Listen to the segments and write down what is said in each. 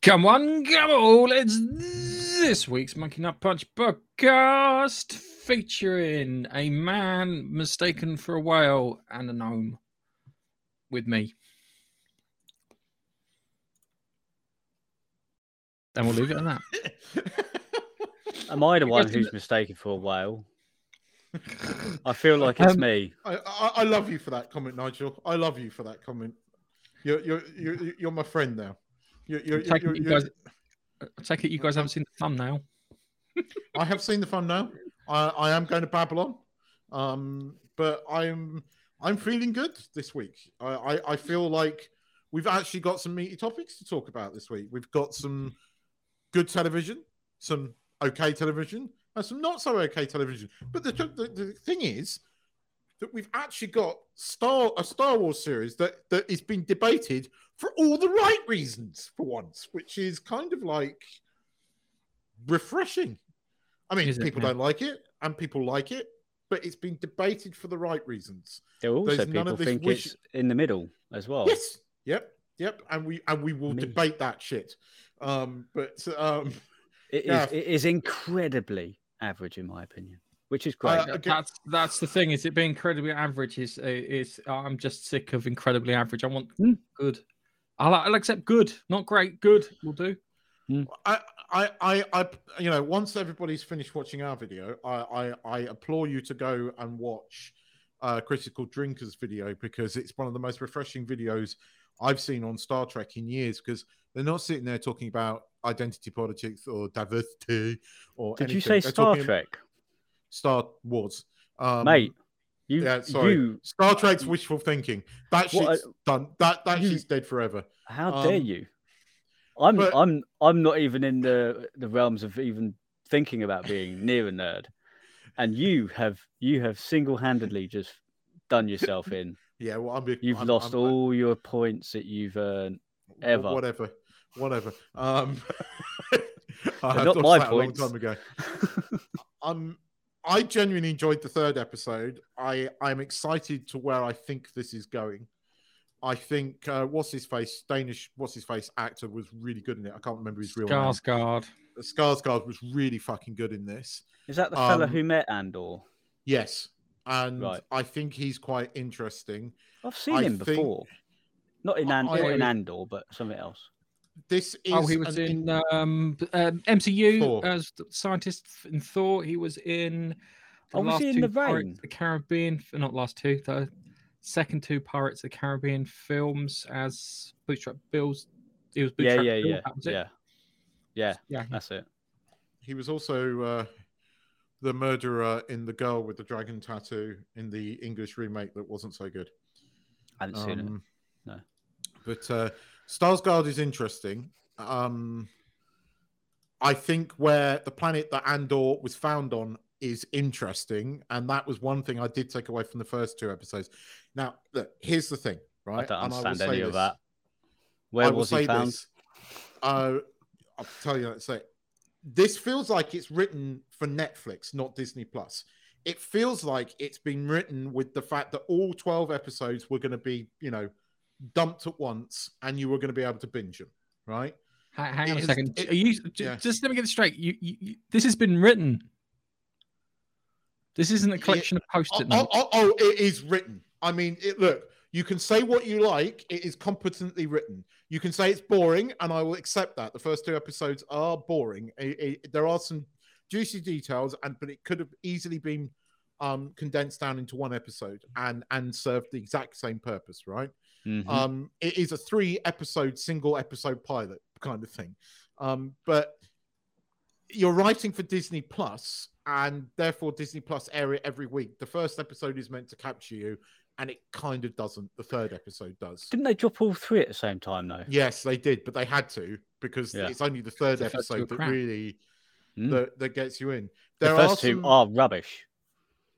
Come on, come on, it's this week's Monkey Nut Punch podcast featuring a man mistaken for a whale and a gnome with me. And we'll leave it at that. Am I the one who's mistaken for a whale? I feel like it's Um, me. I, I, I love you for that comment, Nigel. I love you for that comment. You're you're you're, you're my friend now. You're, you're, Take it you're, you you're- guys- I take it you guys haven't seen the thumbnail. I have seen the thumbnail. I, I am going to Babylon, um, but I'm I'm feeling good this week. I, I, I feel like we've actually got some meaty topics to talk about this week. We've got some good television, some okay television, and some not so okay television. But the the, the thing is that we've actually got Star a Star Wars series that that is being debated for all the right reasons for once, which is kind of like refreshing. I mean, Is it? people Yeah. don't like it, and people like it, but it's been debated for the right reasons. There are also there's none people of this think wish- it's in the middle as well. Yes, yep, yep, and we and we will Me. debate that shit. Um, but um, It is, Yeah. it is incredibly average, in my opinion, which is great. Uh, okay. That's that's the thing. Is it being incredibly average? Is is I'm just sick of incredibly average. I want Hmm. good. I'll, I'll accept good, not great. Good will do. I, I, I, I, you know, once everybody's finished watching our video, I, I, I implore you to go and watch uh, Critical Drinkers video because it's one of the most refreshing videos I've seen on Star Trek in years. Because they're not sitting there talking about identity politics or diversity or. Did you say They're Star Trek, Star Wars, um, mate? You, yeah, sorry. you, Star Trek's wishful thinking. That What shit's done. That that you- shit's dead forever. how dare um, you? I'm, but- I'm, I'm not even in the the realms of even thinking about being near a nerd, and you have, you have single handedly just done yourself in. Yeah, well, I'm. You've I'm- lost I'm- all your points that you've earned. Ever. Whatever, whatever. Um, I have not my points. a long time ago. Um, I genuinely enjoyed the third episode. I I'm excited to where I think this is going. I think uh, what's his face Danish what's his face actor was really good in it. I can't remember his real name. Skarsgård. Skarsgård was really fucking good in this. Is that the fella Um, who met Andor? Yes, and Right. I think he's quite interesting. I've seen I him think- before. Not in, An- I- not in Andor, but something else. This is Oh, he was an in um, um, MCU Thor. as the scientist in Thor. He was in. Oh, was he in two the Pirates Rain? of The Caribbean, not last two, the second two Pirates of the Caribbean films as Bootstrap Bill's. He was Yeah, Bootstrap yeah, Bill, yeah, that was it. yeah, yeah. yeah. That's it. He was also uh, the murderer in The Girl with the Dragon Tattoo in the English remake that wasn't so good. I haven't seen it. Um, No. But uh, Skarsgård is interesting. Um, I think where the planet that Andor was found on is interesting, and that was one thing I did take away from the first two episodes. Now, look, here's the thing, right? I don't understand any say of that. Where was he found? this. Uh, I'll tell you. Let's say this feels like it's written for Netflix, not Disney Plus. It feels like it's been written with the fact that all twelve episodes were going to be, you know, dumped at once, and you were going to be able to binge them, right? Ha- Hang on a It is- second. it- Are you j- yeah. just let me get this straight? You, you, you, this has been written. This isn't a collection of Oh, post-it oh, notes. oh, oh, it is written. I mean, it, look, you can say what you like. It is competently written. You can say it's boring, and I will accept that. The first two episodes are boring. It- it- there are some juicy details, and but it could have easily been um, condensed down into one episode and and served the exact same purpose, right? Mhm. Um, it is a three episode, single episode pilot kind of thing. Um, but you're writing for Disney Plus, and therefore Disney Plus air it every week. The first episode is meant to capture you, and it kind of doesn't. The third episode does. Didn't they drop all three at the same time though? Yes, they did, but they had to because Yeah. it's only the third The first two are episode that crap. really Mm. that, that gets you in. the There first are two some, are rubbish.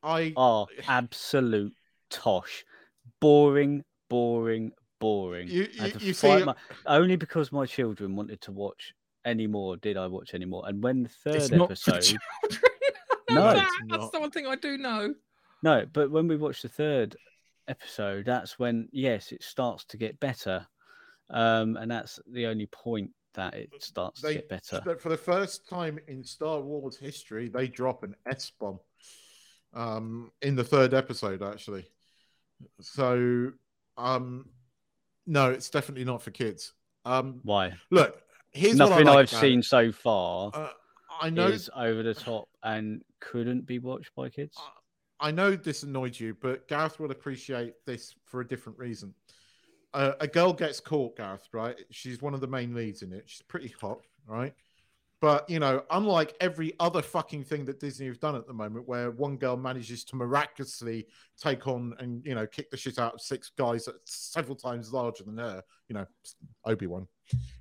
I Are absolute tosh, boring, boring, boring. You- I had you- to you fight see- my- only because my children wanted to watch any more did I watch any more. And when the third not episode, children. No, That- it's that's not. the one thing I do know. No, but when we watched the third episode, that's when yes, it starts to get better. um, and that's the only point that it starts They to get better. but for the first time in Star Wars history, they drop an S bomb um, in the third episode, actually. So, um, no, it's definitely not for kids. Um, Why? look, here's Nothing like I've seen it. so far Uh, I know is over the top and couldn't be watched by kids. I know this annoyed you, but Gareth will appreciate this for a different reason. Uh, a girl gets caught, Gareth, right? She's one of the main leads in it. She's pretty hot, right? But, you know, unlike every other fucking thing that Disney have done at the moment, where one girl manages to miraculously take on and, you know, kick the shit out of six guys that are several times larger than her, you know, Obi Wan,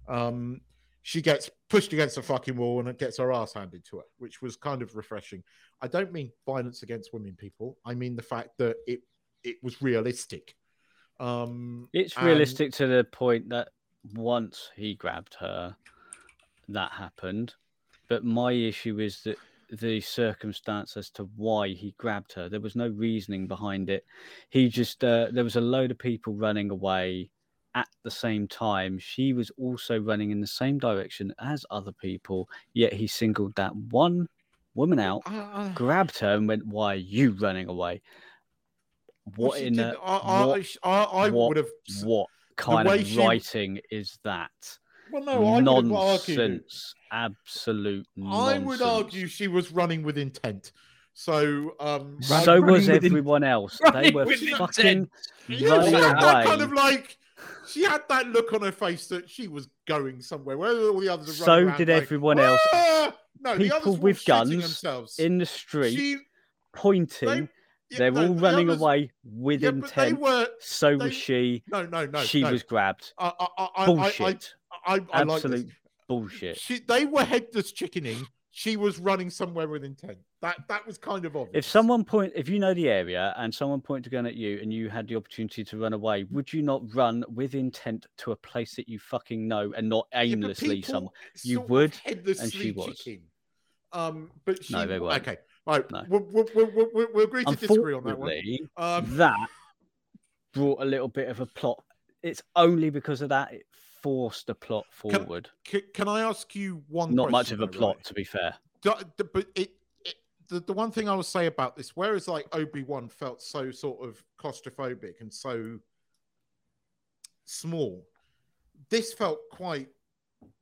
um, she gets pushed against a fucking wall and it gets her ass handed to her, which was kind of refreshing. I don't mean violence against women, people. I mean the fact that it it was realistic. Um, It's and- realistic to the point that once he grabbed her, that happened. But my issue is that the circumstance as to why he grabbed her, there was no reasoning behind it. He just, uh, there was a load of people running away at the same time. She was also running in the same direction as other people, yet he singled that one woman out, Uh, grabbed her, and went, Why are you running away? What she in did- the, I, I, what- I, would have. what kind of she- writing is that? Well, no, I would have argued. nonsense. I would argue she was running with intent. So, um, So was with in- everyone else. They were fucking. Yeah, running she had that away. kind of like she had that look on her face that she was going somewhere. Where all the others are So did going, everyone else. "Ah!" No, People others with guns themselves. in the street, She, pointing. yeah, They're no, all the running others- away with Yeah, they intent. were. so they- was she. No, no, no. she no. was grabbed. I, I, I, I, Bullshit. I, I, like this. Absolute bullshit. She, they were headless chickening. She was running somewhere with intent. That that was kind of obvious. If someone point, if you know the area and someone pointed a gun at you and you had the opportunity to run away, would you not run with intent to a place that you fucking know and not aimlessly people some? you would, and she was. chicking. Um, but she, No, they weren't. okay, right. No. We'll, we'll, we'll, we'll- we'll agree to disagree on that one. Um, that brought a little bit of a plot. It's only because of that it forced the plot forward. c- can I ask you one? Not much of a plot, right? to be fair. Do- d- But it, it the, the one thing I will say about this, whereas like Obi Wan felt so sort of claustrophobic and so small, this felt quite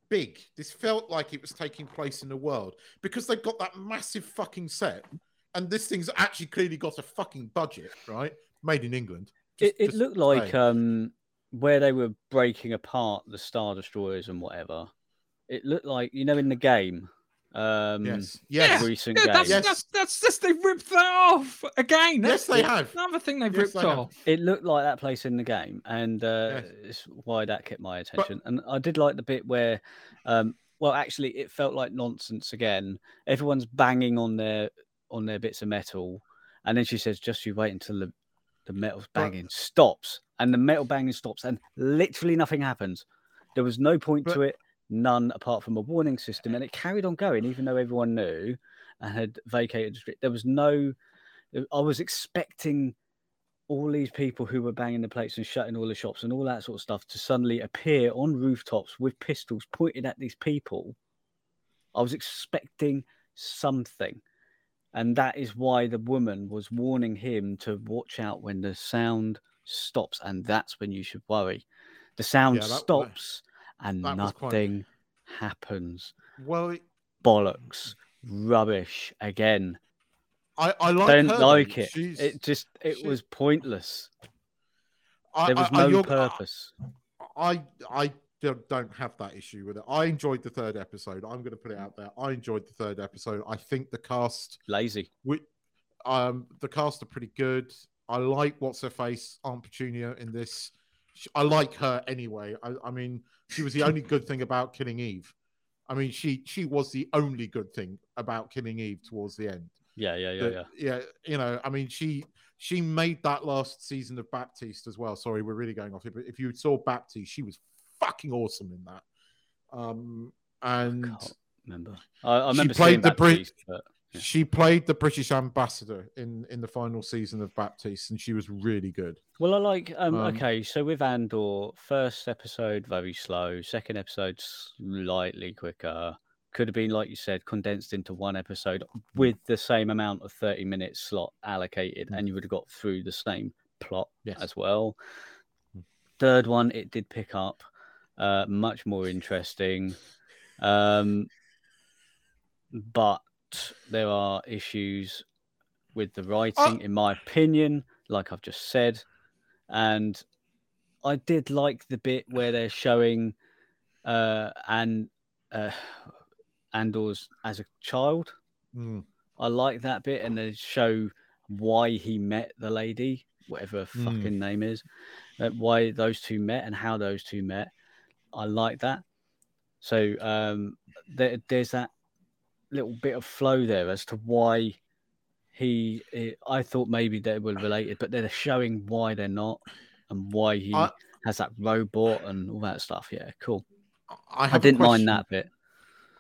big. This felt like it was taking place in the world because they've got that massive fucking set, and this thing's actually clearly got a fucking budget, right? Made in England. It, Just- it just looked like um, where they were breaking apart the Star Destroyers and whatever. It looked like, you know, in the game. Um, yes, Yeah, yes, recent Yeah, that's, Yes. that's that's just they ripped that off again. yes, they have. another thing they've Yes, ripped they have. off. It looked like that place in the game, and uh, Yes. it's why that kept my attention. and I did like the bit where, um, well, actually, it felt like nonsense again. Everyone's banging on their on their bits of metal, and then she says, "Just you wait until the the metal's But- banging stops," and the metal banging stops, and literally nothing happens. There was no point But- to it, none apart from a warning system, and it carried on going, even though everyone knew and had vacated the street. There was no. I was expecting all these people who were banging the plates and shutting all the shops and all that sort of stuff to suddenly appear on rooftops with pistols pointed at these people. I was expecting something. And that is why the woman was warning him to watch out when the sound stops. And that's when you should worry. The sound Yeah, that- stops and that was quite- nothing happens. Well, it- Bollocks. Rubbish again. I, I like Don't her, like it. She's- It just it she- was pointless. I- There was I- no purpose. I I don't, don't have that issue with it. I enjoyed the third episode. I'm going to put it out there. I enjoyed the third episode. I think the cast, Lazy. we, um, the cast are pretty good. I like what's her face, Aunt Petunia in this. I like her anyway. I, I mean, she was the only good thing about killing Eve. I mean, she she was the only good thing about killing Eve towards the end. Yeah, yeah, yeah, That- yeah. yeah, you know, I mean, she she made that last season of Baptiste as well. Sorry, we're really going off it, but if you saw Baptiste, she was fucking awesome in that. Um, and Can't remember. I, I She played the Brit- Baptiste, but Yeah. She played the British ambassador in in the final season of Baptiste, and she was really good. Well, I like. Um, Um, okay, so with Andor, first episode very slow, second episode slightly quicker. Could have been, like you said, condensed into one episode with the same amount of thirty minutes slot allocated, Mm. and you would have got through the same plot Yes. as well. Mm. Third one, it did pick up, uh, much more interesting, um, but there are issues with the writing, in my opinion. Like I've just said, and I did like the bit where they're showing uh and uh Andor's as a child. Mm. I like that bit and they show why he met the lady, whatever her Mm. fucking name is, uh, why those two met and how those two met. I like that. So um there, there's that little bit of flow there as to why he eh, I thought maybe they were related, but they're showing why they're not and why he I- has that robot and all that stuff. Yeah, cool. I, I didn't mind that bit.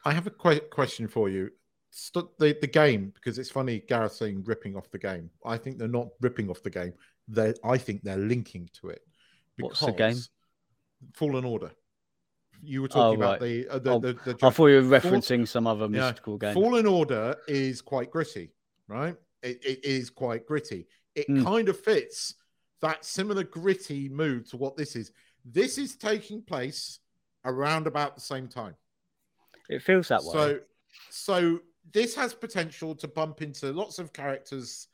I have a que- question for you. St- the the game because it's funny Gareth saying ripping off the game. I think they're not ripping off the game. They I think they're linking to it. What's the game? Fallen Order. You were talking Oh, about right. the uh, the, Oh, the, the I thought you were Fall- referencing some other mystical game. Fallen Order is quite gritty, right? It, it is quite gritty. It Mm. kind of fits that similar gritty mood to what this is. This is taking place around about the same time. It feels that way. So, so this has potential to bump into lots of characters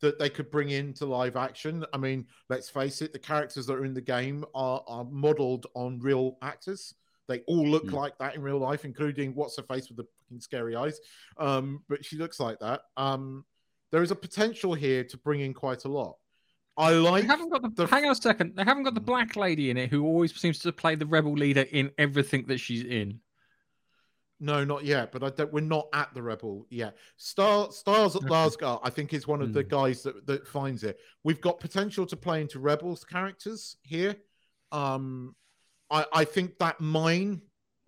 that they could bring into live action. I mean, let's face it, the characters that are in the game are, are modeled on real actors. They all look Hmm. like that in real life, including what's her face with the fucking scary eyes. Um, but she looks like that. Um, there is a potential here to bring in quite a lot. I They like haven't got the, the- hang on a second. They haven't got the black lady in it who always seems to play the rebel leader in everything that she's in. No, not yet. But I don't. We're not at the rebel yet. Star Stars at Okay. Larsgar, I think, is one of the Hmm. guys that that finds it. We've got potential to play into rebels characters here. Um, I I think that mine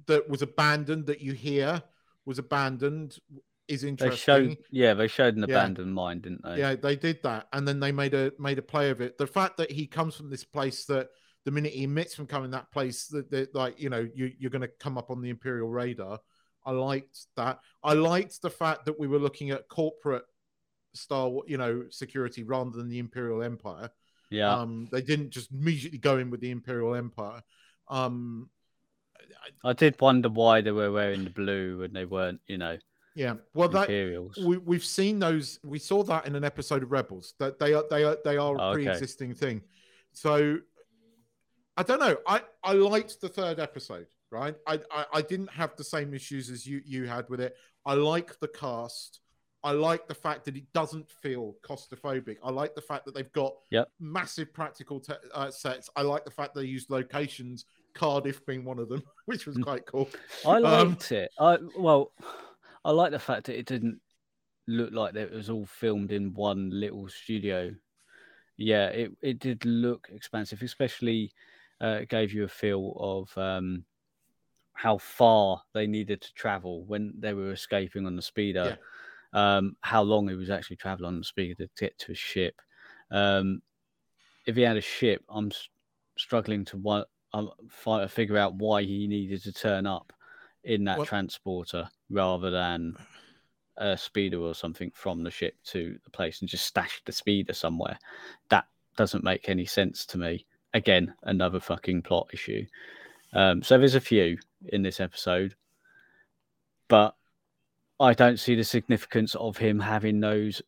that was abandoned that you hear was abandoned is interesting. they showed, yeah, they showed an Yeah. abandoned mind, didn't they? Yeah, they did that, and then they made a made a play of it. The fact that he comes from this place that the minute he admits from coming that place that, that like you know you you're going to come up on the imperial radar. I liked that. I liked the fact that we were looking at corporate style, you know, security rather than the imperial empire. yeah. Um, they didn't just immediately go in with the imperial empire. Um, I did wonder why they were wearing the blue and they weren't, you know, yeah. Well, that we, we've seen those. We saw that in an episode of Rebels. That they are they are they are a Oh, okay. pre-existing thing. So I don't know. I I liked the third episode. Right. I, I I didn't have the same issues as you you had with it. I like the cast. I like the fact that it doesn't feel claustrophobic. I like the fact that they've got Yep. massive practical te- uh, sets. I like the fact they use locations, Cardiff being one of them, which was Mm. quite cool. I Um, liked it. I well, I like the fact that it didn't look like that it was all filmed in one little studio. Yeah, it it did look expansive, especially uh, it gave you a feel of um, how far they needed to travel when they were escaping on the speeder. Um, how long he was actually traveling on the speeder to get to a ship. Um, if he had a ship, I'm s- struggling to um, fi- figure out why he needed to turn up in that Well- transporter rather than a speeder or something from the ship to the place and just stash the speeder somewhere. That doesn't make any sense to me. Again, another fucking plot issue. Um, so there's a few in this episode, but I don't see the significance of him having those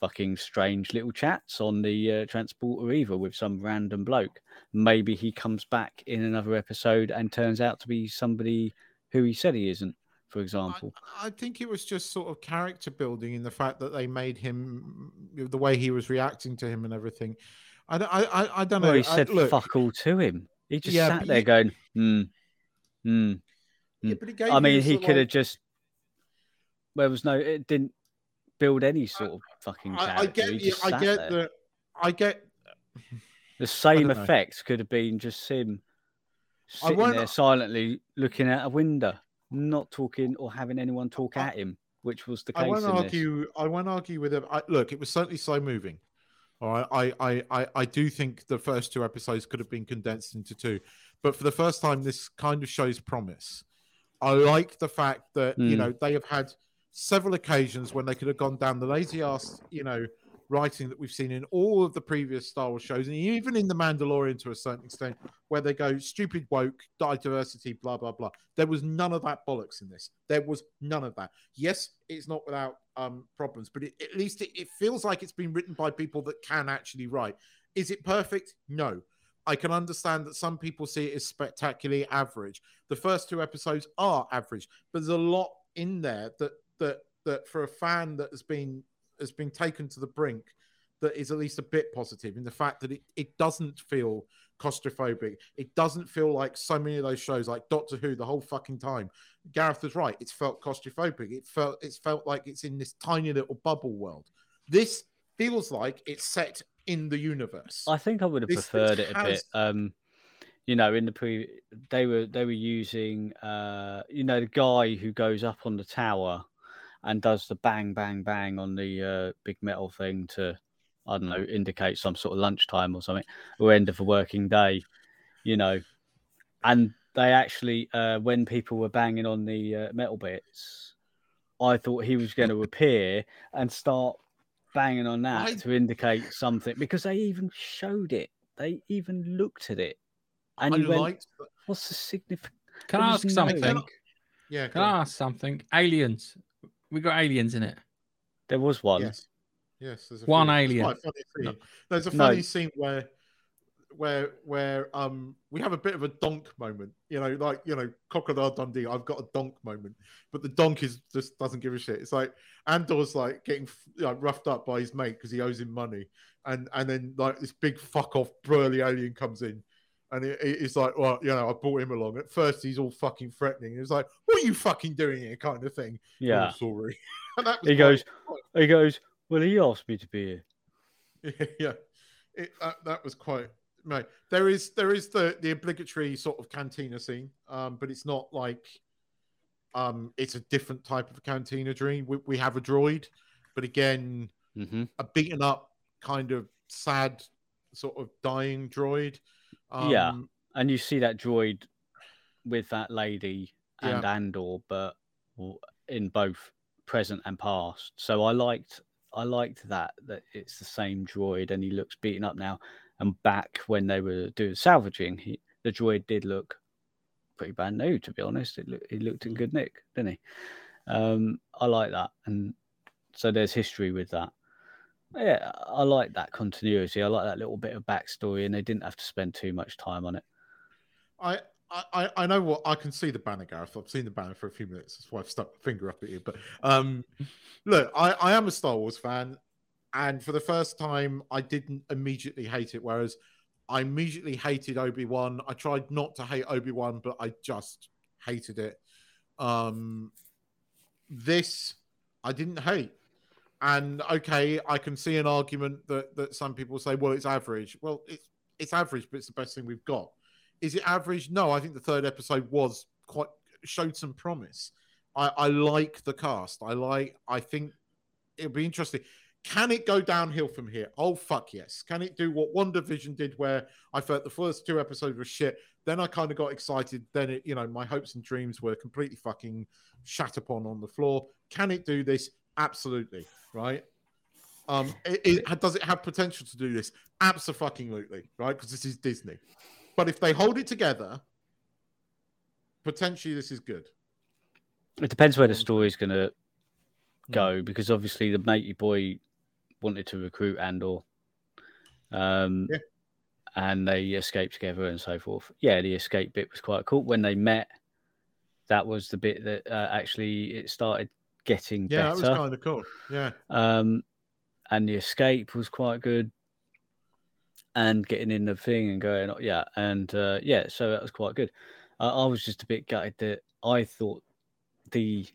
fucking strange little chats on the uh, transporter either with some random bloke. Maybe he comes back in another episode and turns out to be somebody who he said he isn't, for example. I, I think it was just sort of character building in the fact that they made him the way he was reacting to him and everything. I, don't- I, I, I don't know. well, he I- said look, fuck all to him. He just Yeah, sat there going, hmm, hmm. yeah, but he gave I mean, he could have like- just. There was no. It didn't build any sort of fucking I, I get he you. just I get there. that. I get. The same don't know. could have been just him sitting won't- there silently looking out a window, not talking or having anyone talk I- at him. which was the case. I won't in this. argue. I won't argue with him. I, look, it was certainly slow moving. All right, I, I, I, I do think the first two episodes could have been condensed into two, but for the first time, this kind of shows promise. I like the fact that you Mm. know they have had several occasions when they could have gone down the lazy ass, you know, writing that we've seen in all of the previous Star Wars shows, and even in the Mandalorian to a certain extent, where they go stupid woke, diversity, blah blah blah. There was none of that bollocks in this. There was none of that. Yes, it's not without um, problems, but it, at least it, it feels like it's been written by people that can actually write. Is it perfect? No. I can understand that some people see it as spectacularly average. The first two episodes are average, but there's a lot in there that that that for a fan that has been has been taken to the brink that is at least a bit positive in the fact that it, it doesn't feel claustrophobic. It doesn't feel like so many of those shows like Doctor Who the whole fucking time. Gareth was right. It's felt claustrophobic. It felt it's felt like it's in this tiny little bubble world. This feels like it's set in the universe. I think I would have This- preferred it a bit. Um, you know, in the pre, they were they were using, uh, you know, the guy who goes up on the tower and does the bang bang bang on the uh, big metal thing to, I don't know, indicate some sort of lunchtime or something or end of a working day. You know, and they actually, uh, when people were banging on the uh, metal bits, I thought he was going to appear and start banging on that I- to indicate something because they even showed it. They even looked at it. And I you went, liked that- what's the significance? Can I was ask no- something? yeah, Can on. I ask something? Aliens. We got aliens in it. There was one. Yes. Yes, there's a One few. Alien. quite a funny No. There's a No. funny scene where where where um we have a bit of a donk moment. You know, like you know, Crocodile Dundee, I've got a donk moment. But the donk is just doesn't give a shit. It's like Andor's like getting like, roughed up by his mate because he owes him money. And and then like this big fuck off burly alien comes in. And it, it's like, well, you know, I brought him along. At first, he's all fucking threatening. He's like, "What are you fucking doing here?" kind of thing. Yeah. "Oh, sorry. And that was He quite- goes, he goes, well, he asked me to be here. yeah, it, that, that was quite mate. There is there is the the obligatory sort of cantina scene, um, but it's not like um, it's a different type of cantina dream. We, we have a droid, but again, hmm a beaten up kind of sad sort of dying droid. Um, Yeah. And you see that droid with that lady and Andor, but in both present and past. So I liked I liked that that it's the same droid and he looks beaten up now. And back when they were doing salvaging, he, the droid did look pretty bad new, to be honest. It look, he looked in Mm. good nick, didn't he? Um, I like that, and so there's history with that. Yeah, I like that continuity. I like that little bit of backstory, and they didn't have to spend too much time on it. I, I, I know what I can see the banner, Gareth. I've seen the banner for a few minutes. That's why I've stuck my finger up at you. But um, look, I, I am a Star Wars fan, and for the first time, I didn't immediately hate it. Whereas I immediately hated Obi Wan. I tried not to hate Obi Wan, but I just hated it. Um, this I didn't hate. And okay, I can see an argument that that some people say, well, it's average. Well, it's it's average, but it's the best thing we've got. Is it average? No, I think the third episode was quite showed some promise. I, I like the cast. I like. I think it'll be interesting. Can it go downhill from here? Oh fuck yes. Can it do what WandaVision did, where I felt the first two episodes were shit. Then I kind of got excited. Then it, you know, my hopes and dreams were completely fucking shat upon on the floor. Can it do this? Absolutely. Right. Um, it, it, does it have potential to do this? Absolutely, right? Because this is Disney. But if they hold it together, potentially this is good. It depends where the Um, story's going to Hmm. go, because obviously the matey boy wanted to recruit Andor, um, Yeah. and they escaped together and so forth. Yeah, the escape bit was quite cool. When they met, that was the bit that uh, actually it started getting Yeah, that was kind of cool. Yeah. um, and the escape was quite good, and getting in the thing and going, yeah, and uh, yeah, so that was quite good. Uh, I was just a bit gutted that I thought the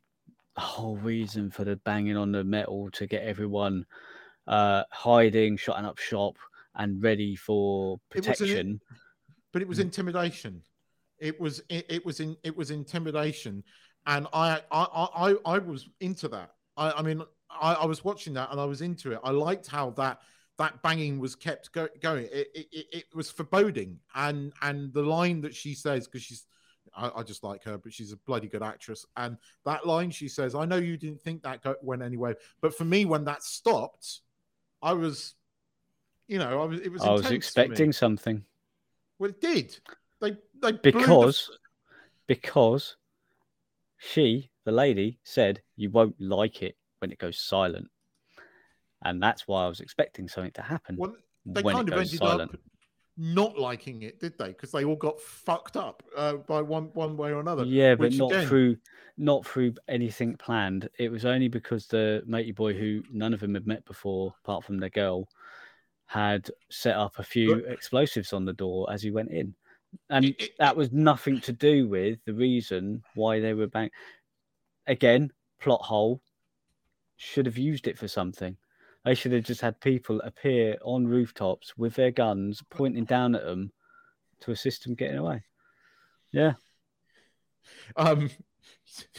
whole reason for the banging on the metal to get everyone uh, hiding, shutting up shop, and ready for wasn't it- protection. but it was Mm. intimidation. It was it, it was in it was intimidation, and I I I I was into that. I, I mean, I, I was watching that and I was into it. I liked how that that banging was kept go, going. It, it, it, was foreboding, and and the line that she says because she's. I, I, just like her, but she's a bloody good actress. And that line she says, "I know you didn't think that go, went anywhere, but for me, when that stopped, I was, you know, I was. It was. I was intense for me. expecting something Well, it did. They they blew the- because because she, the lady, said you won't like it when it goes silent, and that's why I was expecting something to happen well, they when kind it of ended silent. up not liking it, did they? Because they all got fucked up uh, by one one way or another. Yeah, but not again- through not through anything planned. It was only because the matey boy who none of them had met before, apart from the girl, had set up a few explosives on the door as he went in. And It- it- that was nothing to do with the reason why they were bang again, plot hole. Should have used it for something. They should have just had people appear on rooftops with their guns pointing down at them to assist them getting away. Yeah. Um,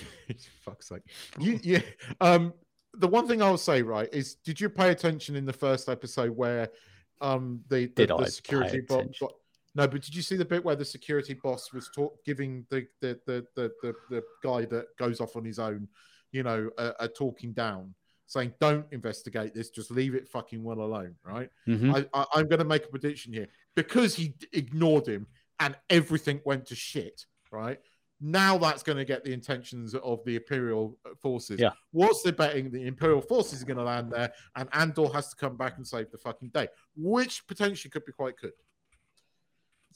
fuck's sake. You, yeah. Um, the one thing I'll say, right, is did you pay attention in the first episode where um the the, Did the security attention? No, but did you see the bit where the security boss was talk, giving the the, the the the the guy that goes off on his own, you know, a, a talking down, saying, "Don't investigate this. Just leave it fucking well alone." Right? Mhm. I, I, I'm going to make a prediction here because he ignored him and everything went to shit. Right now, that's going to get the intentions of the Imperial forces. Yeah. What's the betting? The Imperial forces are going to land there, and Andor has to come back and save the fucking day, which potentially could be quite good.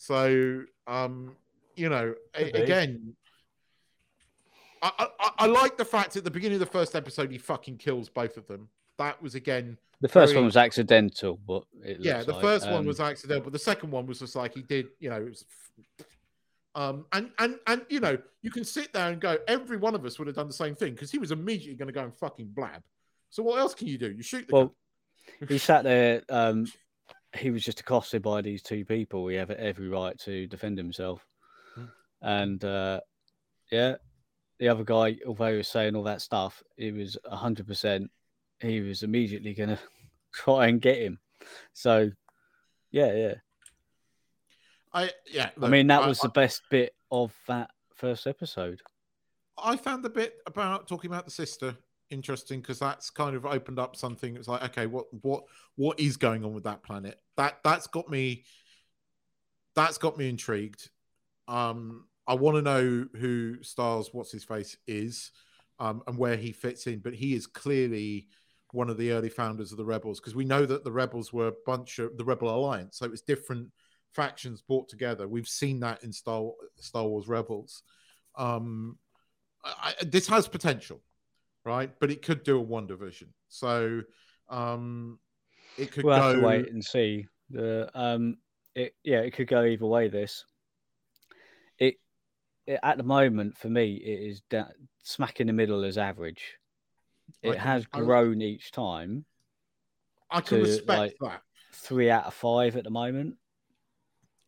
So, um, you know, a- again. I, I, I- like the fact at the beginning of the first episode he fucking kills both of them. That was again The first very- one was accidental, but it yeah the like, first one um, was accidental but the second one was just like he did you know it was um and and and you know you can sit there and go every one of us would have done the same thing because he was immediately going to go and fucking blab so what else can you do you shoot the Well, he sat there. Um, he was just accosted by these two people. He had every right to defend himself, Hmm. and uh, yeah, the other guy, although he was saying all that stuff, he was hundred percent. He was immediately going to try and get him. So, yeah, yeah. i yeah I mean, that I- was the best bit of that first episode. I found the bit about talking about the sister interesting because that's kind of opened up something. It's like, okay, what what what is going on with that planet? That that's got me. That's got me intrigued. Um, I want to know who stars what's his face is, um, and where he fits in. But he is clearly one of the early founders of the rebels because we know that the rebels were a bunch of the rebel alliance, so it was different factions brought together. We've seen that in Star Star Wars Rebels. Um, I, I- this has potential, right? But it could do a WandaVision. So um, it could We'll go. have to wait and see. The um, it yeah, it could go either way. This, it, it at the moment for me, it is da- smack in the middle as average. It can- has I- grown each time. I can to, respect like, that. Three out of five at the moment.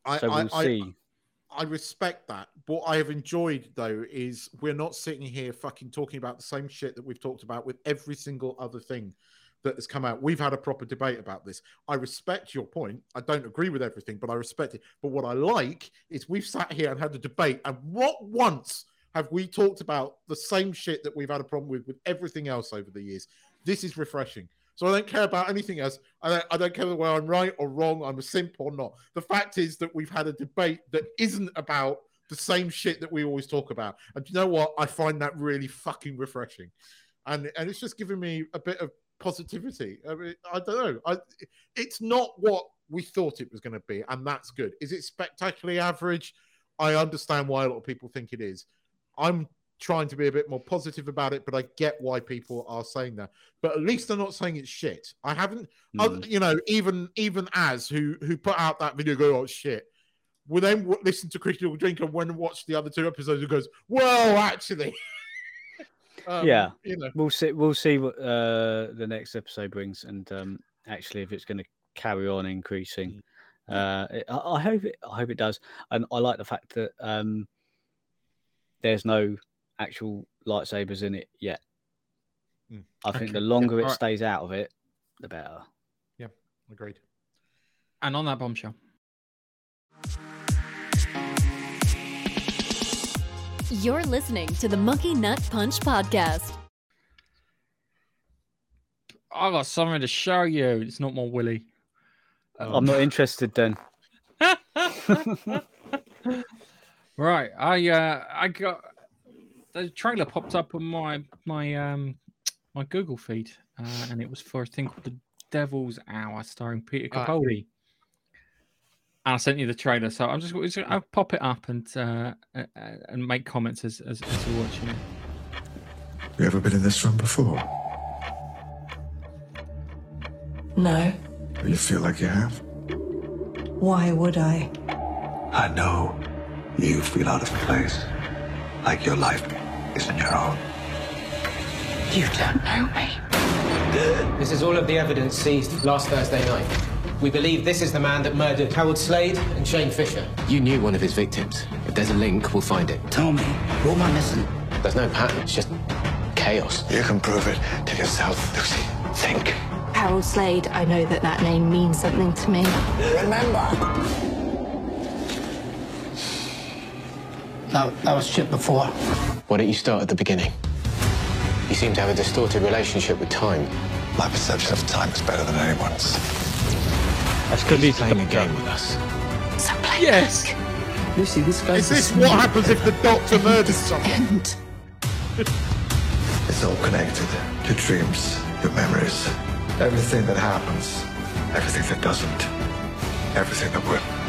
I, So we'll I, see. I respect that. What I have enjoyed though is we're not sitting here fucking talking about the same shit that we've talked about with every single other thing that has come out. We've had a proper debate about this. I respect your point. I don't agree with everything, but I respect it. But what I like is we've sat here and had a debate, and what once have we talked about the same shit that we've had a problem with with everything else over the years? This is refreshing. So I don't care about anything else. I don't, I don't care whether I'm right or wrong. I'm a simp or not. The fact is that we've had a debate that isn't about the same shit that we always talk about. And you know what? I find that really fucking refreshing, and and it's just giving me a bit of positivity. I, mean, I don't know. I, it's not what we thought it was going to be, and that's good. Is it spectacularly average? I understand why a lot of people think it is. I'm trying to be a bit more positive about it, but I get why people are saying that. But at least they're not saying it's shit. I haven't, Mm. you know, even even as who who put out that video, go oh shit. Will then w- listen to Critical Drink and when watch the other two episodes, and goes, well, actually, Um, Yeah. you know, We'll see. We'll see what uh, the next episode brings, and um, actually, if it's going to carry on increasing. Uh, it, I, I hope it. I hope it does, and I like the fact that um, there's no actual lightsabers in it yet. Mm. I think Okay, the longer yeah, it alright. stays out of it, the better. Yeah, agreed. And on that bombshell. You're listening to the Monkey Nut Punch podcast. I got something to show you. It's not my Willy. I'm not interested then. right. I uh I got the trailer popped up on my my um my Google feed, uh, and it was for a thing called The Devil's Hour, starring Peter. Capaldi. And I sent you the trailer, so I'm just, just I'll pop it up and uh, uh, and make comments as as, as you're watching it. You ever been in this room before? No. Or you feel like you have? Why would I? I know you feel out of place. Like your life isn't your own. You don't know me. This is all of the evidence seized last Thursday night. We believe this is the man that murdered Howard Slade and Shane Fisher. You knew one of his victims. If there's a link, we'll find it. Tell me, what am I missing? There's no pattern, it's just chaos. You can prove it to yourself, Lucy. Think. Harold Slade, I know that that name means something to me. Remember. That, that was shit before. Why don't you start at the beginning? You seem to have a distorted relationship with time. My perception of time is better than anyone's. That's because He's he's playing a game with us. So play Yes. back Lucy, this guy's Is this what happens if the doctor murders someone? It's all connected. Your dreams, your memories, everything that happens, everything that doesn't, everything that will.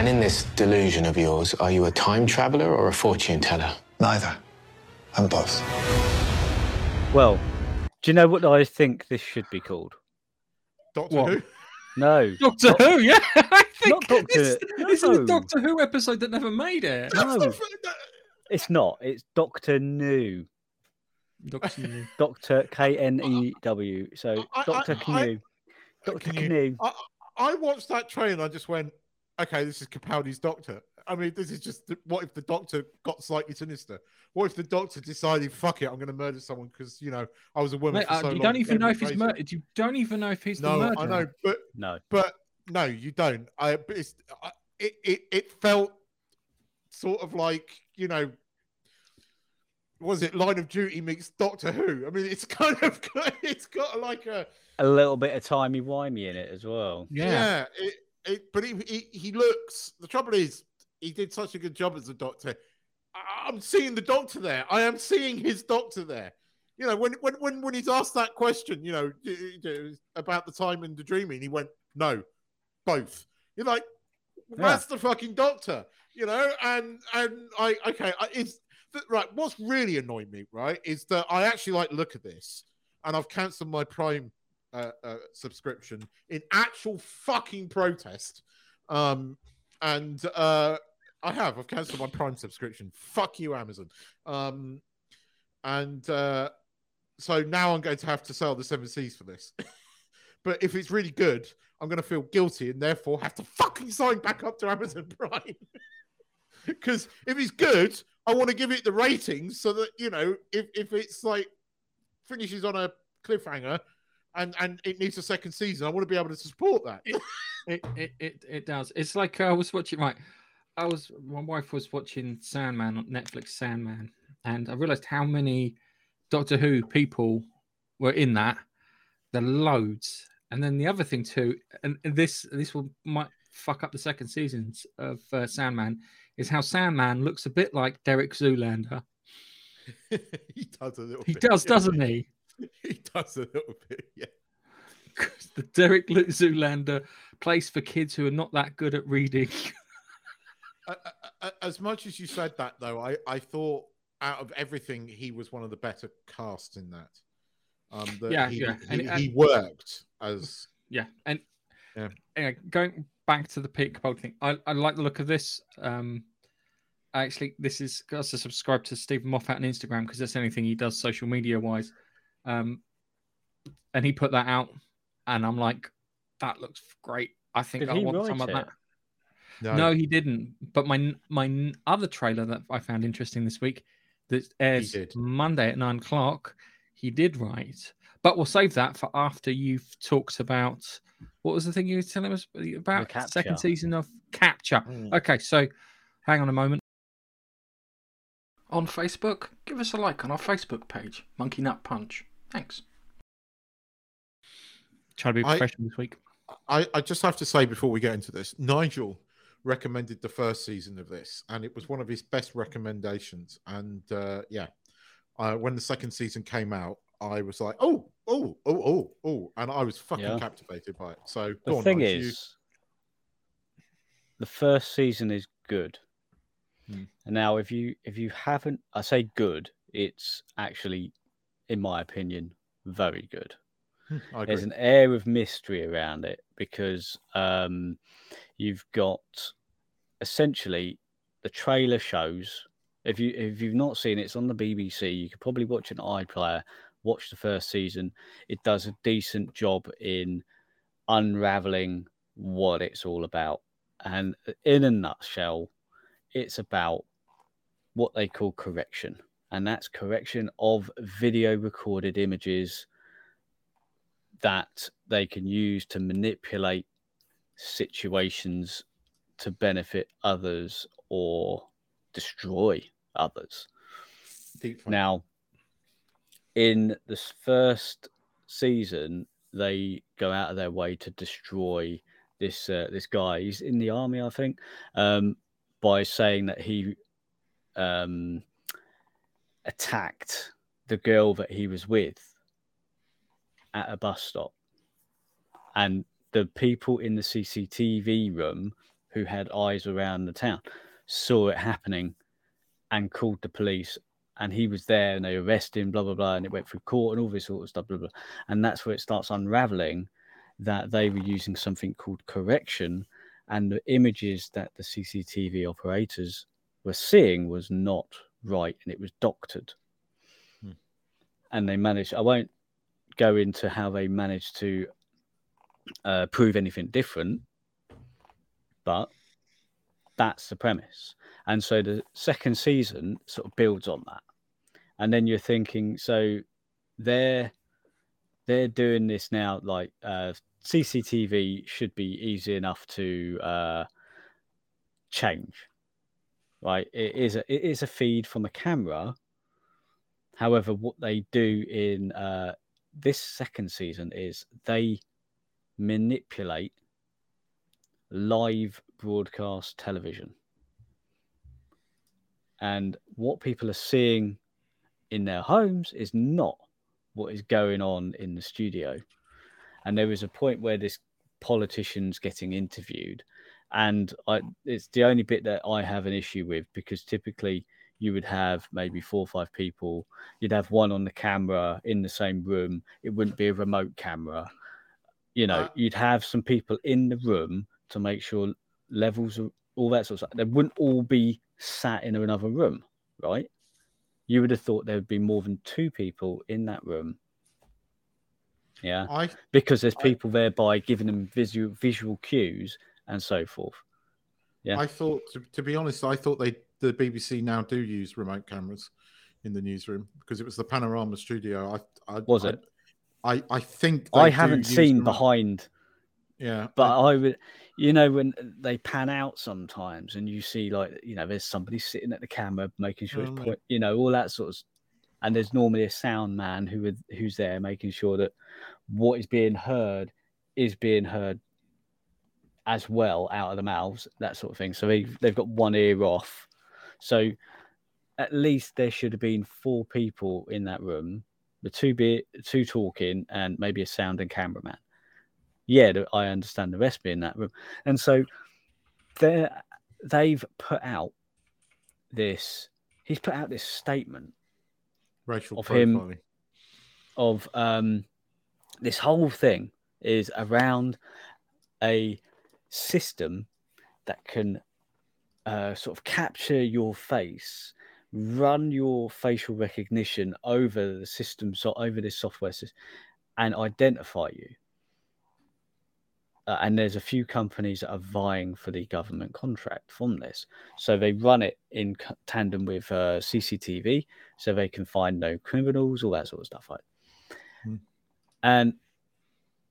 And in this delusion of yours, are you a time traveler or a fortune teller? Neither. I'm both. Well, do you know what I think this should be called? Doctor What? Who? No, Doctor Who, yeah. I think Not Doctor- This, this is a no. Doctor Who episode that never made it. no, it's not. It's Doctor New. Doctor Who. Doctor K N E W. So I- I- Doctor I- Canoe. Doctor Can Canoe. I, I watched that trailer and I just went, okay, this is Capaldi's doctor. I mean, this is just what if the doctor got slightly sinister? What if the doctor decided, fuck it, I'm going to murder someone because you know I was a woman. Mate, for uh, so you long, don't even know if he's murdered. You don't even know if he's the No, murderer. I know, but No. but no, you don't. I but it's I, it, it it felt sort of like you know. Was it Line of Duty meets Doctor Who? I mean, it's kind of it's got like a A little bit of timey wimey in it as well. Yeah. it, it, but he, he he looks. The trouble is, he did such a good job as a doctor. I- I'm seeing the doctor there. I am seeing his doctor there. You know, when when when when he's asked that question, you know, about the time and the dreaming, he went, "No, both." You're like, that's the fucking doctor, you know. And and I okay, I, it's right. What's really annoyed me, right, is that I actually like look at this, and I've cancelled my Prime uh, uh, subscription in actual fucking protest. Um, and uh, I have. I've cancelled my Prime subscription. Fuck you, Amazon. Um, and uh, so now I'm going to have to sell the Seven Seas for this. but if it's really good, I'm going to feel guilty and therefore have to fucking sign back up to Amazon Prime. Because if it's good, I want to give it the ratings so that you know if if it's like finishes on a cliffhanger and and it needs a second season, I want to be able to support that. It, it it it does. It's like uh, I was watching. Right, I was. My wife was watching Sandman on Netflix. Sandman, and I realized how many Doctor Who people were in that. The loads, and then the other thing too, and this this will might fuck up the second seasons of uh, Sandman, is how Sandman looks a bit like Derek Zoolander. he does a little. He bit, does, doesn't he? He does a little bit. Yeah. 'Cause the Derek Zoolander place for kids who are not that good at reading. As much as you said that, though, I I thought out of everything, he was one of the better casts in that. Um, that Yeah, he, yeah, He, and- he worked as Yeah, and Yeah. anyway, going back to the Pete Capaldi thing, I, I like the look of this. Um, actually, this is got to subscribe to Steven Moffat on Instagram because that's anything he does social media wise. Um, and he put that out, and I'm like, that looks great. I think Did I want write some of that. No. No, he didn't. But my my other trailer that I found interesting this week that airs. Monday at nine o'clock, he did write. But we'll save that for after you've talked about what was the thing you were telling us about Capture. second season of Capture. Mm. Okay, so hang on a moment. On Facebook, give us a like on our Facebook page, Monkey Nut Punch. Thanks. Try to be I- this week. I, I just have to say before we get into this, Nigel recommended the first season of this, and it was one of his best recommendations. And uh, yeah, uh, when the second season came out, I was like, oh, oh, oh, oh, oh, and I was fucking Yeah. captivated by it. So The go on, thing Nige, is, you- the first season is good. Hmm. And now, if you if you haven't, I say good, it's actually, in my opinion, very good. Hmm, There's an air of mystery around it because um, you've got essentially the trailer shows. If you if you've not seen it, it's on the BBC. You could probably watch an iPlayer. Watch the first season. It does a decent job in unraveling what it's all about. And in a nutshell, it's about what they call correction, and that's correction of video recorded images that they can use to manipulate situations to benefit others or destroy others. Now, in this first season, they go out of their way to destroy this uh, this guy. He's in the army, I think, um, by saying that he um, attacked the girl that he was with at a bus stop, and the people in the CCTV room who had eyes around the town saw it happening and called the police. And he was there and they arrested him blah blah blah. And it went through court and all this sort of stuff blah blah and that's where it starts unraveling that they were using something called correction. And the images that the cctv operators were seeing was not right and it was doctored. Hmm. and they managed i won't go into how they managed to uh, prove anything different but that's the premise. And so the second season sort of builds on that. And then you're thinking so they're they're doing this now like uh cctv should be easy enough to uh change right it is a, it is a feed from a camera. However what they do in uh this second season is they manipulate live broadcast television. And what people are seeing in their homes is not what is going on in the studio. And there was a point where this politician's getting interviewed, and I, it's the only bit that I have an issue with because typically you would have maybe four or five people. You'd have one on the camera in the same room. It wouldn't be a remote camera. You know, Uh, you'd have some people in the room to make sure levels of all that sort of stuff. They wouldn't all be sat in another room, right? You would have thought there would be more than two people in that room. Yeah, I because there's people there by giving them visual visual cues and so forth. Yeah. I thought, to, to be honest, I thought they the BBC now do use remote cameras in the newsroom because it was the Panorama Studio. I, I Was I- it? I I think I haven't seen remote- behind, Yeah, but I- I would, you know, when they pan out sometimes and you see like, you know, there's somebody sitting at the camera making sure it's mm. point, you know, all that sort of, and there's normally a sound man who would, who's there making sure that what is being heard is being heard as well out of the mouths, that sort of thing. So they've, they've got one ear off. So at least there should have been four people in that room, the two be two talking and maybe a sound and cameraman. Yeah, I understand the rest being in that room, and so they they've put out this. He's put out this statement racial of him- of um, this whole thing is around a system that can uh, sort of capture your face, run your facial recognition over the system, so over this software system, and identify you. uh, and there's a few companies that are vying for the government contract from this. So they run it in tandem with uh, CCTV, so they can find no criminals, all that sort of stuff, right? Hmm. And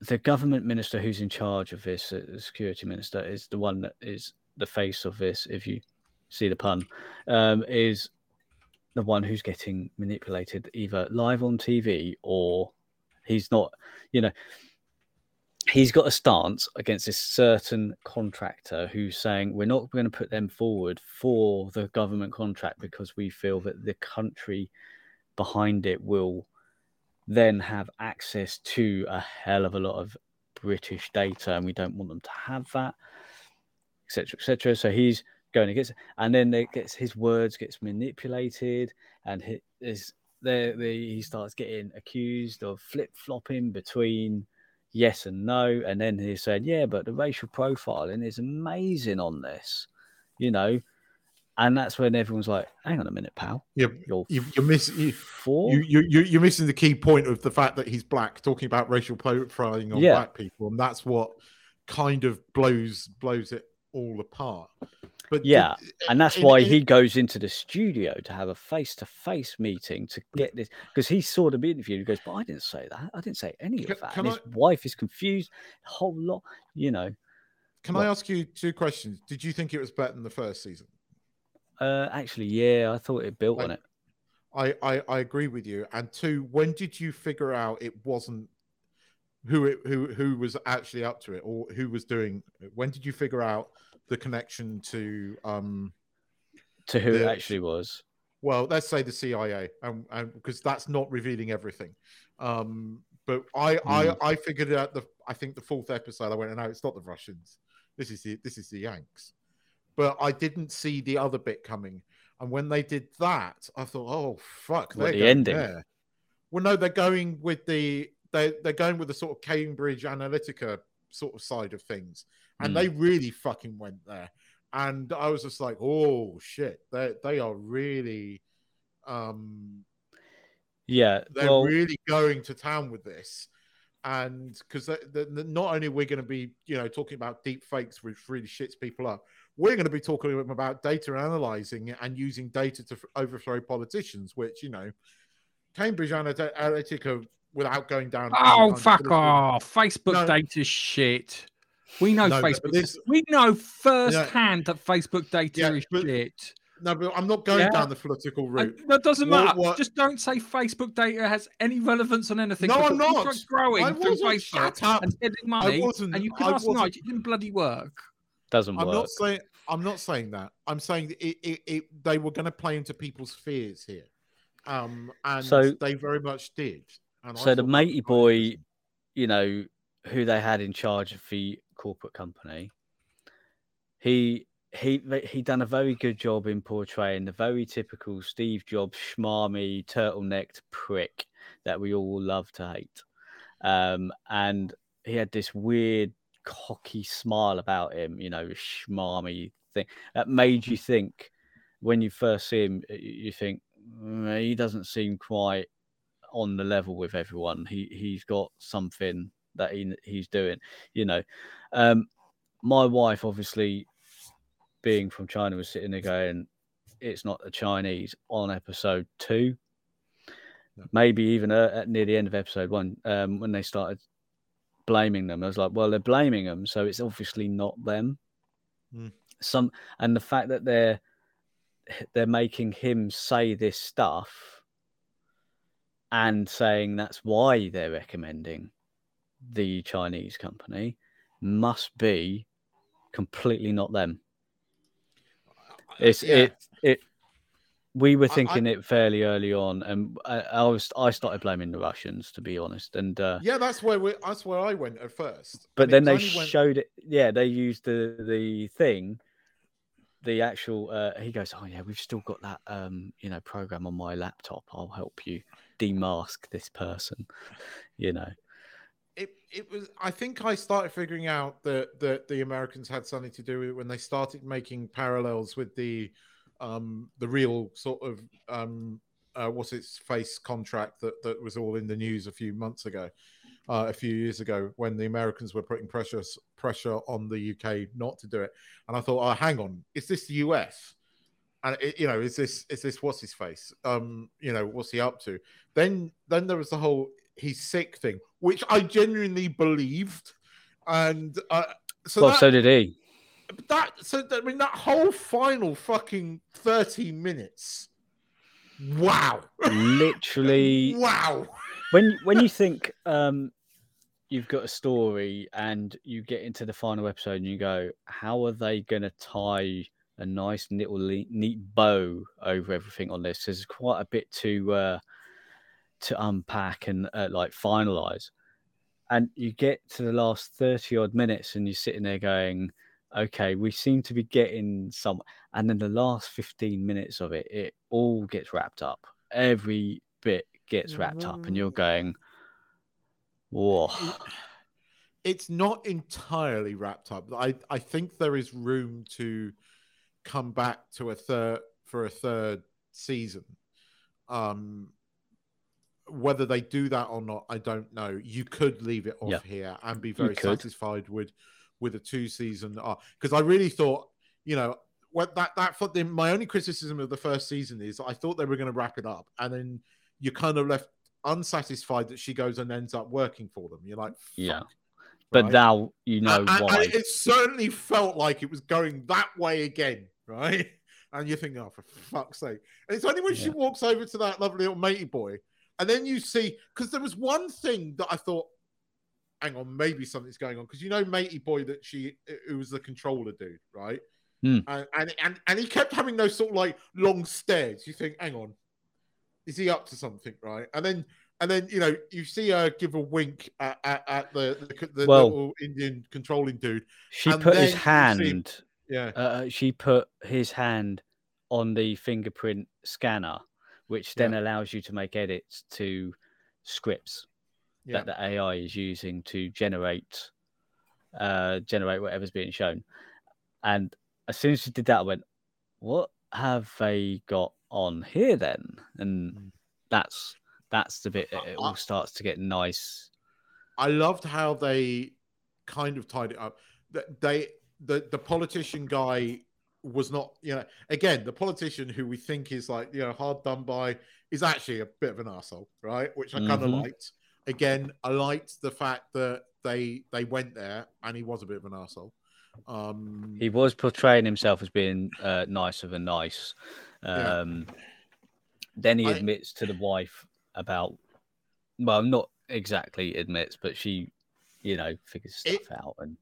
the government minister who's in charge of this, uh, the security minister, is the one that is the face of this. If you see the pun, um, is the one who's getting manipulated either live on TV or he's not. You know, he's got a stance against this certain contractor who's saying we're not going to put them forward for the government contract because we feel that the country behind it will then have access to a hell of a lot of British data, and we don't want them to have that, etc., etc. So he's going against, and then it gets his words gets manipulated, and he, is there he starts getting accused of flip flopping between yes and no, and then he said, yeah, but the racial profiling is amazing on this, you know. And that's when everyone's like, "Hang on a minute, pal. You're you, you're missing you, four. you, you, you, you're missing the key point of the fact that he's black, talking about racial profiling on Yeah. black people, and that's what kind of blows blows it all apart. But the- Yeah, and that's why he goes into the studio to have a face-to-face meeting to get this because he saw the interview and he goes, "But I didn't say that. I didn't say any Can- of that." And his wife is confused, a whole lot, you know. Can What? I ask you two questions? Did you think it was better than the first season? Uh, actually, yeah, I thought it built on it. I, I I agree with you. And two, when did you figure out it wasn't who it who who was actually up to it or who was doing? When did you figure out the connection to um? To who it actually was. Well, let's say the CIA, and, and because that's not revealing everything. Um, but I Hmm. I I figured out the I think the fourth episode. I went, no, it's not the Russians. This is the this is the Yanks. But I didn't see the other bit coming. And when they did that, I thought, oh fuck, What, they're the ending? there. Well, no, they're going with the they they're going with the sort of Cambridge Analytica sort of side of things, and Hmm. they really fucking went there. And I was just like, oh shit, they they are really, um, Yeah, they're well, really going to town with this. And because not only we're going to be, you know, talking about deep fakes, which really shits people up, we're going to be talking about data analyzing and using data to overthrow politicians, which, you know, Cambridge Analytica, without going down. Oh, fuck off. Facebook No. data shit. We know No, Facebook. this- we know firsthand that Facebook data Yeah, is but- shit. No, but I'm not going Yeah. down the political I- route. that doesn't What- matter. what- Just don't say Facebook data has any relevance on anything. No, I'm not. growing I through wasn't. Facebook Shut up. and spending money, wasn't. and you I ask wasn't. it didn't bloody work. Doesn't I'm work. not saying I'm not saying that. I'm saying that it, it, it they were going to play into people's fears here, um, and So- they very much did. And so the thought that was matey boy, you know, who they had in charge of the corporate company, he he he done a very good job in portraying the very typical Steve Jobs schmarmy turtlenecked prick that we all love to hate. Um, and he had this weird cocky smile about him, you know, schmarmy thing that made you think when you first see him, you think "Mm, he doesn't seem quite on the level with everyone. He he's got something that he he's doing, you know. Um, my wife, obviously, being from China, was sitting there going, "It's not the Chinese." On episode two, maybe even uh, at near the end of episode one, um, when they started blaming them, I was like, "Well, they're blaming them, so it's obviously not them." Hmm. Some and the fact that they're they're making him say this stuff and saying that's why they're recommending the Chinese company must be completely not them. It's yeah. it it. We were I- I- thinking it fairly early on, and I, I was I started blaming the Russians to be honest, and uh, Yeah, that's where we, that's where I went at first. but then they went- showed it. Yeah, they used the the thing, the actual. Uh, he goes, "Oh yeah, we've still got that um you know program on my laptop. I'll help you demask this person." You know, it it was I think I started figuring out that that the Americans had something to do with it when they started making parallels with the um the real sort of um uh, what's its face contract that that was all in the news a few months ago. uh, a few years ago when the Americans were putting pressure pressure on the UK not to do it, and I thought, oh, hang on, is this the US? And it, you know, is this is this what's his face? Um, you know, what's he up to? Then then there was the whole he's sick thing, which I genuinely believed, and uh, so well, that, so did he. That so I mean that whole final fucking thirty minutes. Wow! Literally, wow! when when you think um, you've got a story and you get into the final episode and you go, how are they going to tie a nice little le- neat bow over everything on this? There's quite a bit to uh, to unpack and uh, like finalize. And you get to the last 30 odd minutes and you're sitting there going, okay, we seem to be getting some. And then the last 15 minutes of it, it all gets wrapped up. Every bit gets wrapped up, and you're going, whoa. It's not entirely wrapped up. I I think there is room to come back to a third for a third season. Um, whether they do that or not, I don't know. You could leave it off Yeah. here and be very satisfied with with a two season because uh, I really thought, you know, what that that for the, my only criticism of the first season is I thought they were going to wrap it up, and then you're kind of left unsatisfied that she goes and ends up working for them. You're like, Yeah. But right? now you know and, why. and it certainly felt like it was going that way again, right? And you think, oh, for fuck's sake! And it's only when she walks over to that lovely little matey boy, and then you see because there was one thing that I thought, hang on, maybe something's going on because you know matey boy that she who was the controller dude, right? Hmm. And, and and and he kept having those sort of like long stares. You think, hang on, is he up to something, right? And then and then you know you see her give a wink at, at, at the the, the Well- little Indian controlling dude. She put his hand. yeah, Uh, she put his hand on the fingerprint scanner, which then allows you to make edits to scripts yeah. that the AI is using to generate uh, generate whatever's being shown. And as soon as she did that, I went, "What have they got on here then?" And that's that's the bit that it all starts to get nice. I loved how they kind of tied it up. That they the the politician guy was not, you know, again, the politician who we think is like, you know, hard done by is actually a bit of an asshole, right? Which I kind of Mhm. liked. Again, I liked the fact that they they went there and he was a bit of an asshole. Um He was portraying himself as being uh, nicer than nice. Yeah. Um, Then he I- admits to the wife about, well, not exactly admits, but she, you know, figures stuff It- out. And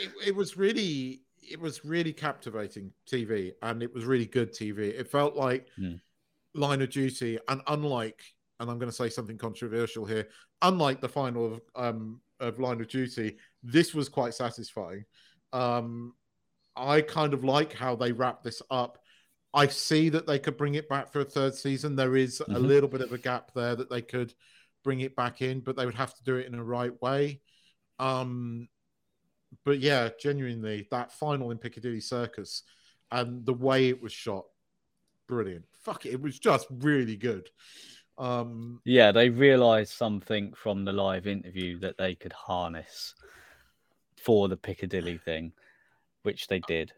it, it was really it was really captivating TV and it was really good TV. It felt like Hmm. Line of Duty, and unlike, and I'm going to say something controversial here, unlike the final of um of Line of Duty, this was quite satisfying. Um, I kind of like how they wrap this up. I see that they could bring it back for a third season. There is a Mhm. little bit of a gap there that they could bring it back in, but they would have to do it in the right way. Um, but yeah, genuinely, that final in Piccadilly Circus and the way it was shot, brilliant. Fuck it, it was just really good. Um, yeah, they realised something from the live interview that they could harness for the Piccadilly thing, which they did.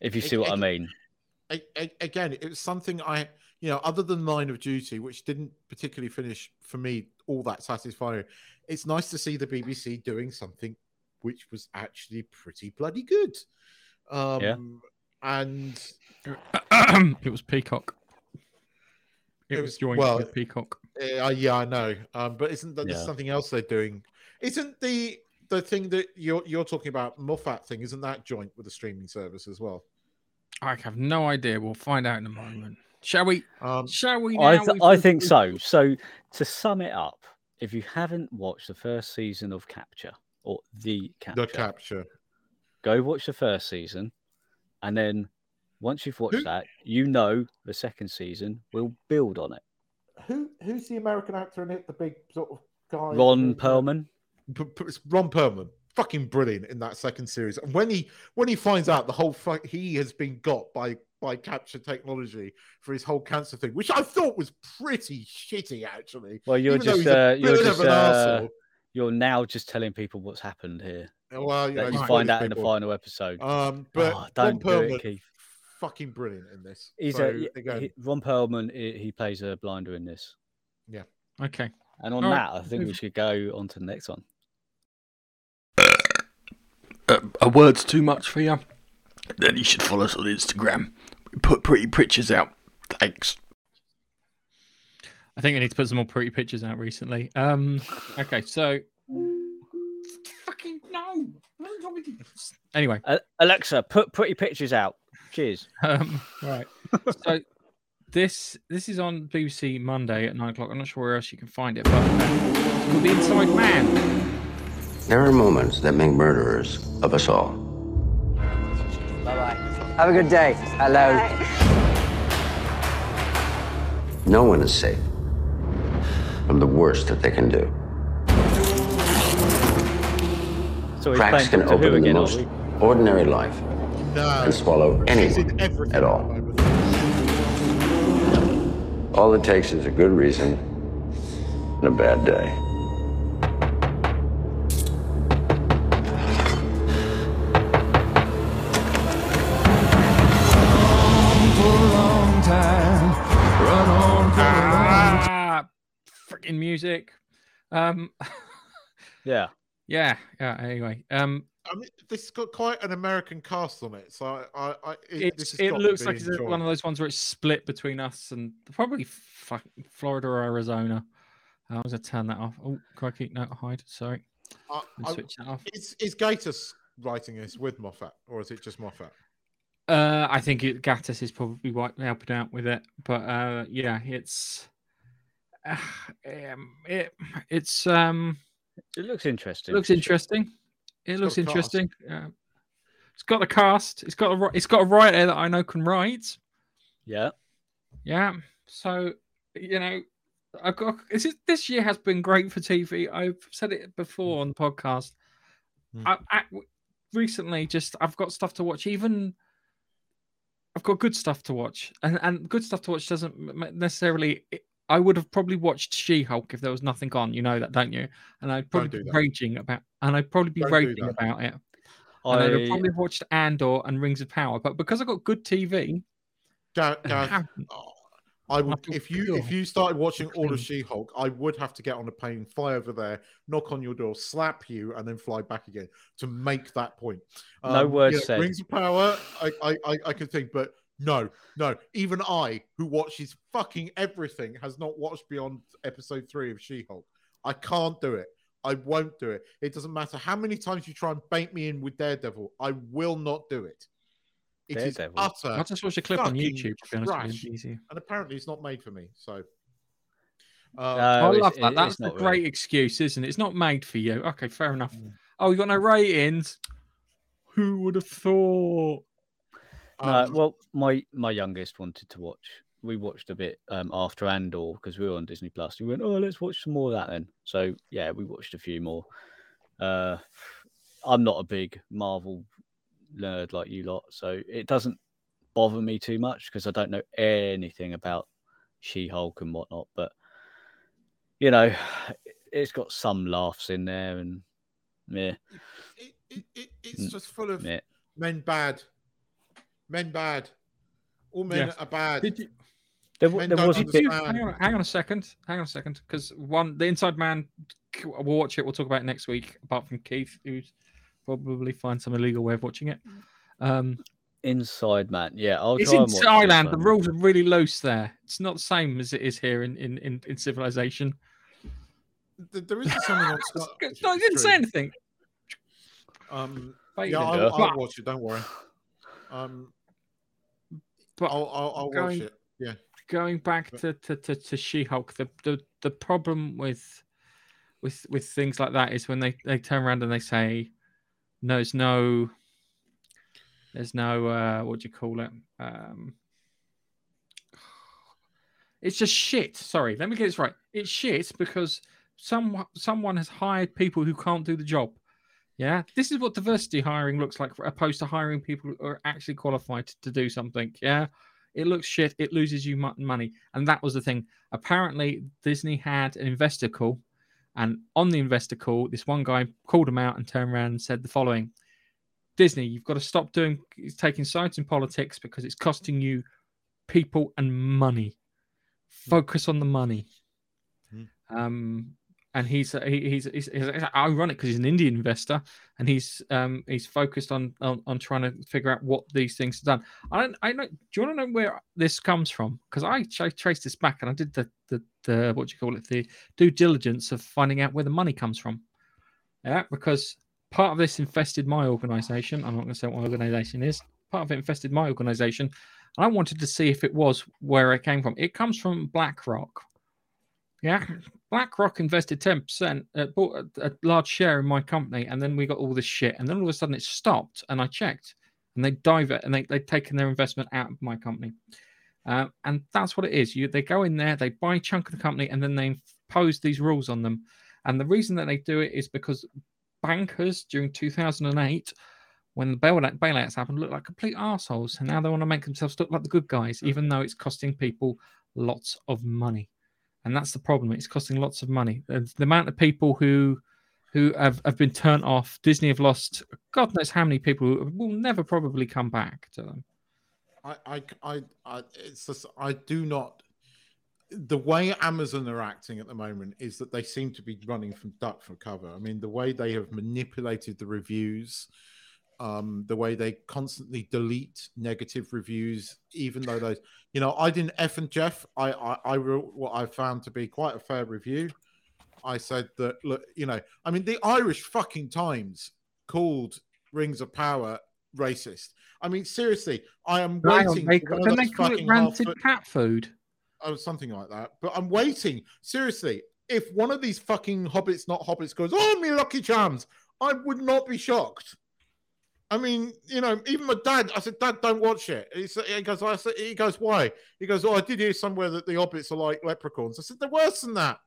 If you see what I Ag- mean. a- a- again, it was something I, you know, other than Line of Duty, which didn't particularly finish for me all that satisfying. It's nice to see the BBC doing something which was actually pretty bloody good. Um, and it was Peacock. It, It was was- joined well, with Peacock. Uh, yeah, I know. Um, but isn't that there's Yeah. something else they're doing? Isn't the the thing that you're you're talking about, Moffat thing, isn't that joint with the streaming service as well? I have no idea. We'll find out in a moment. Shall we? Um, shall we? I, th- I think so. So to sum it up, if you haven't watched the first season of Capture or the Capture, The capture. go watch the first season, and then once you've watched Who- that, you know the second season will build on it. Who who's the American actor in it? The big sort of guy. Ron Perlman. It's Ron Perlman, fucking brilliant in that second series. And when he when he finds out the whole he has been got by by capture technology for his whole cancer thing, which I thought was pretty shitty actually. Well, you're even just uh, you're just uh. You're now just telling people what's happened here. Well, you, know, you find out in the final episode. Um, but Oh, don't Ron do it, Keith. Fucking brilliant in this. He's so, a he- again, Ron Perlman. He, he plays a blinder in this. yeah. Okay. And on All right, that, I think we should go on to the next one. Uh, a word's too much for you? Then you should follow us on Instagram. We put pretty pictures out. Thanks. I think I need to put some more pretty pictures out recently. Um. Okay, so. Fucking no. Anyway, Uh, Alexa, put pretty pictures out. Cheers. um, right. so this this is on BBC Monday at nine o'clock. I'm not sure where else you can find it, but uh, it's called The Inside Man. There are moments that make murderers of us all. Bye bye. Have a good day. Hello. No one is safe from the worst that they can do. So he's Cracks playing can Doctor Who open the again, are most we? ordinary life No. and swallow She's in anyone at all. All it takes is a good reason and a bad day. Ah, freaking music. Um, Yeah. yeah, yeah. Anyway, um, I mean, this has got quite an American cast on it, so I, I, I it, this it looks like it's one of those ones where it's split between us and probably fuck, Florida or Arizona. I was gonna turn that off. Oh, crikey, no, hide. Sorry, I- Let me I- switch that off. Is is Gatiss writing this with Moffat, or is it just Moffat? Uh, I think it, Gatiss is probably wi- helping out with it, but uh, yeah, it's uh, um, it, it's um, It looks interesting. looks interesting. It looks got a cast. interesting. Uh, it's got a cast. It's got a ri- it's got a writer that I know can write. Yeah. Yeah. So you know, I've got this. Is, this year has been great for TV. I've said it before on the podcast. Mm. I, I recently just I've got stuff to watch. Even I've got good stuff to watch, and and good stuff to watch doesn't m- m- necessarily. I would have probably watched She-Hulk if there was nothing on. You know that, don't you? And I'd probably do be that. raging about, and I'd probably be Don't do raging that. about it. And I'd have probably watched Andor and Rings of Power, but because I got good TV, Ga- Gareth, haven't. oh, I would feel if you if pure. you started watching all Clean. of She-Hulk, I would have to get on a plane, fly over there, knock on your door, slap you, and then fly back again to make that point. No um, words said. Rings of Power, I, I I I could think, but no, no. Even I, who watches fucking everything, has not watched beyond episode three of She-Hulk. I can't do it. I won't do it. It doesn't matter how many times you try and bait me in with Daredevil. I will not do it. It is Daredevil? utter. I'll just watch a clip on YouTube. To be honest with trash. and apparently it's not made for me. So, um, No, I love that. it's That's a great really. excuse, isn't it? It's not made for you. Okay, fair enough. Mm. Oh, you got no ratings. Who would have thought? No, um, well, my my youngest wanted to watch. We watched a bit um, after Andor because we were on Disney Plus. We went, oh, let's watch some more of that then. So yeah, we watched a few more. Uh, I'm not a big Marvel nerd like you lot, so it doesn't bother me too much because I don't know anything about She-Hulk and whatnot. But you know, it's got some laughs in there, and yeah, it, it, it, it's just full of yeah. men bad, men bad. All men Yes. are bad. Did you, There, Men there was a bit. you- hang, on, hang on a second. Hang on a second. Because one, the Inside Man, we'll watch it. We'll talk about it next week. Apart from Keith, who's probably find some illegal way of watching it. Um, Inside Man, yeah, I'll it's try in Thailand. The rules are really loose there. It's not the same as it is here in in in, in civilization. Th- There isn't something on Sky. no, which you is didn't say anything. Um, yeah, I'll. I'll watch it. Don't worry. Um, But I'll I'll, I'll watch it. Yeah. going back But- to to, to, to She-Hulk, the, the the problem with with with things like that is when they they turn around and they say, "No, there's no, there's no, uh, what do you call it? Um, it's just shit. Sorry, let me get this right. It's shit because some someone has hired people who can't do the job. Yeah, this is what diversity hiring looks like, opposed to hiring people who are actually qualified to do something. Yeah, it looks shit. It loses you money, and that was the thing. Apparently, Disney had an investor call And on the investor call, this one guy called him out and turned around and said the following Disney, you've got to stop doing taking sides in politics because it's costing you people and money. Focus on the money. Um, and he's he, he's, he's, he's ironic because he's an Indian investor and he's um he's focused on, on on trying to figure out what these things are done. I don't I know. Do you want to know where this comes from? Because I, I traced this back and I did the, the the what do you call it the due diligence of finding out where the money comes from. Yeah, because part of this infested my organization. I'm not going to say what my organization is. Part of it infested my organization. And I wanted to see if it was where it came from. It comes from BlackRock. Yeah, BlackRock invested 10%, uh, bought a, a, large share in my company, and then we got all this shit. And then all of a sudden it stopped, and I checked, and they dive it, and they, they've taken their investment out of my company. Uh, and that's what it is. You They go in there, they buy a chunk of the company, and then they impose these rules on them. And the reason that they do it is because bankers during 2008, when the bailout, bailouts happened, looked like complete assholes. And now they want to make themselves look like the good guys, even though it's costing people lots of money and that's the problem. It's costing lots of money. The, amount of people who who have, have been turned off, Disney have lost God knows how many people who will never probably come back to them. I, I, I, I it's just, I do not. The way Amazon are acting at the moment is that they seem to be running from duck for cover. I mean, the way they have manipulated the reviews, um, the way they constantly delete negative reviews, even though those, you know, I didn't F and Jeff. I, I, I wrote what I found to be quite a fair review. I said that, look, you know, I mean, the Irish fucking Times called Rings of Power racist. I mean, seriously, I am waiting. They, then they call it rancid cat food. Oh, something like that. But I'm waiting. Seriously, if one of these fucking hobbits, not hobbits, goes, "Oh, me lucky charms," I would not be shocked. I mean, you know, even my dad. I said, "Dad, don't watch it." He, said, he goes, "I said," he goes, "Why?" He goes, "Oh, I did hear somewhere that the hobbits are like leprechauns." I said, "They're worse than that."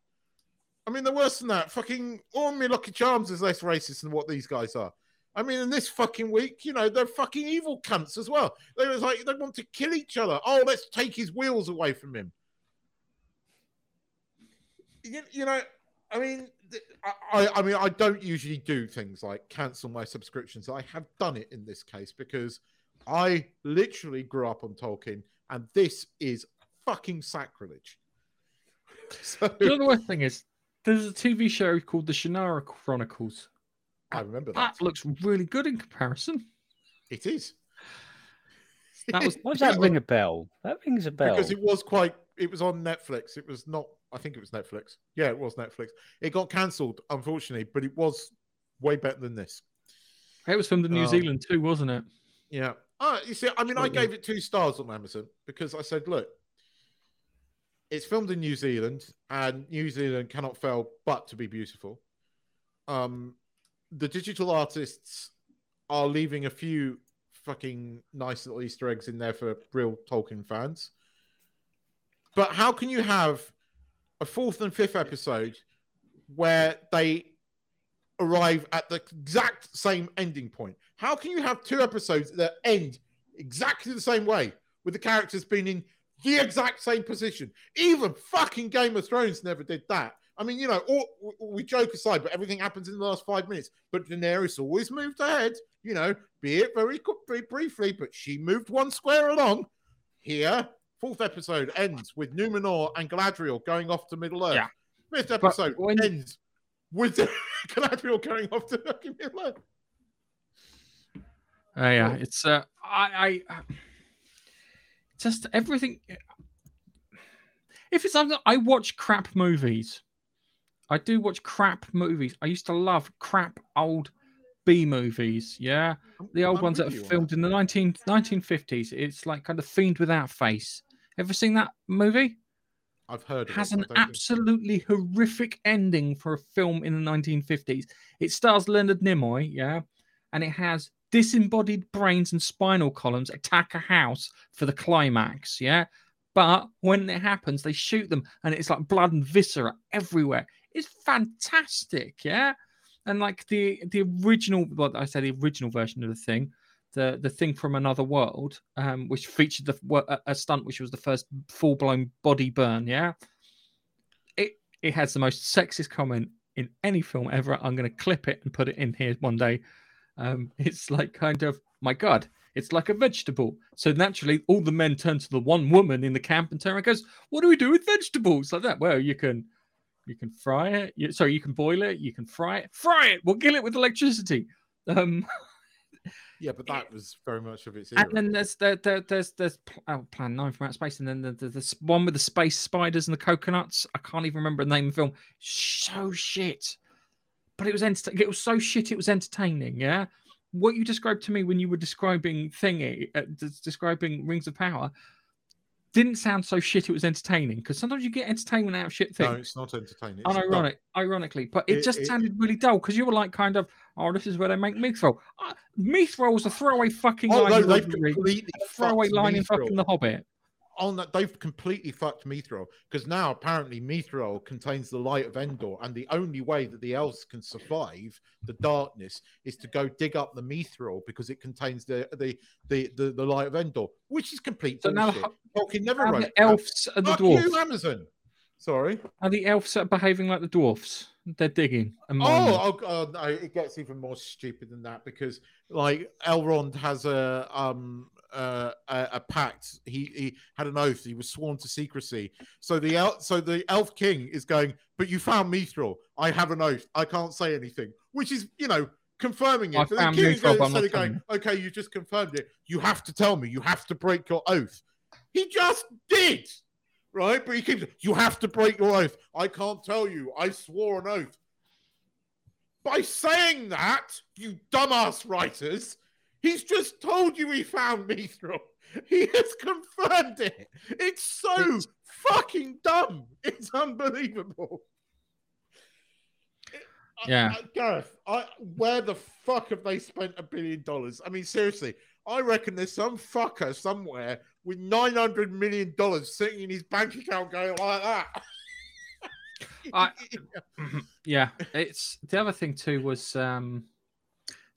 I mean, they're worse than that. Fucking all me lucky charms is less racist than what these guys are. I mean, in this fucking week, you know, they're fucking evil cunts as well. They was like they want to kill each other. Oh, let's take his wheels away from him. You, you know, I mean, I, I mean, I don't usually do things like cancel my subscriptions. I have done it in this case because I literally grew up on Tolkien, and this is fucking sacrilege. So, you know the worst thing is, there's a TV show called The Shannara Chronicles. I remember that. That looks really good in comparison. It is. That was. Why does that ring a bell? That rings a bell because it was quite. It was on Netflix. It was not. I think it was Netflix. Yeah, it was Netflix. It got cancelled, unfortunately, but it was way better than this. It was filmed in New um, Zealand too, wasn't it? Yeah. Oh, you see, I mean, I gave it two stars on Amazon because I said, look, it's filmed in New Zealand, and New Zealand cannot fail but to be beautiful. Um, the digital artists are leaving a few fucking nice little Easter eggs in there for real Tolkien fans. But how can you have a fourth and fifth episode where they arrive at the exact same ending point? How can you have two episodes that end exactly the same way with the characters being in the exact same position. Even fucking Game of Thrones never did that. I mean, you know, all, we joke aside, but everything happens in the last five minutes. But Daenerys always moved ahead, you know, be it very, very briefly, but she moved one square along. Here, fourth episode ends with Numenor and Galadriel going off to Middle Earth. Yeah. Fifth episode when... ends with Galadriel going off to Middle Earth. Uh, yeah, it's uh, I, I just everything. If it's something I watch crap movies, I do watch crap movies. I used to love crap old B movies. Yeah, the old I'm ones that are filmed in the 19, 1950s. It's like kind of Fiend Without Face. Ever seen that movie? I've heard. It has an absolutely think... horrific ending for a film in the 1950s. It stars Leonard Nimoy, yeah, and it has disembodied brains and spinal columns attack a house for the climax. Yeah. But when it happens, they shoot them and it's like blood and viscera everywhere. It's fantastic. Yeah. And like the the original, what I said, the original version of the thing, the the thing from another world, um, which featured the a stunt which was the first full blown body burn. Yeah, it it has the most sexist comment in any film ever. I'm going to clip it and put it in here one day. Um, it's like kind of my God, it's like a vegetable. So naturally, all the men turn to the one woman in the camp and turn and goes, "What do we do with vegetables like that?" Well, you can, you can fry it. You, sorry, you can boil it. You can fry it. Fry it. We'll kill it with electricity. Um, Yeah, but that was very much of its era. and then there's there, there, there's there's oh, Plan Nine from Outer Space, and then the, the, the one with the space spiders and the coconuts. I can't even remember the name of the film. So shit, but it was enter- It was so shit. It was entertaining. Yeah, what you described to me when you were describing thingy, uh, des- describing Rings of Power, didn't sound so shit. It was entertaining because sometimes you get entertainment out of shit things. no, it's not entertaining. It's Unironic, not. ironically, but it, It- just it- sounded really dull because you were like, kind of, oh, this is where they make mithril. Uh, mithril is a throwaway fucking Oh line. no, in they've Lord of the Rings. completely A throwaway line in fucking The Hobbit. On that they've completely fucked Mithril because now apparently Mithril contains the light of Endor, and the only way that the elves can survive the darkness is to go dig up the Mithril because it contains the the the the, the light of Endor, which is complete So now bullshit. ho- Tolkien never now wrote the elves are the dwarves. you, Amazon. Sorry. Are the elves are behaving like the dwarfs? They're digging. And mining. Oh, oh, God, no, it gets even more stupid than that because, like, Elrond has a um uh, a, a pact. He he had an oath. He was sworn to secrecy. So the el- so the elf king is going. But you found Mithril. I have an oath. I can't say anything. Which is you know confirming it. I but the king is going, but I'm instead not of going, okay, you just confirmed it. You have to tell me. You have to break your oath. He just did. Right, but he keeps. You have to break your oath. I can't tell you. I swore an oath. By saying that, you dumbass writers, he's just told you he found Mithril. He has confirmed it. It's so fucking dumb. It's unbelievable. I- Yeah. I- Gareth, I, where the fuck have they spent a billion dollars? I mean, seriously, I reckon there's some fucker somewhere with nine hundred million dollars sitting in his bank account going like that. I, yeah, it's the other thing too was um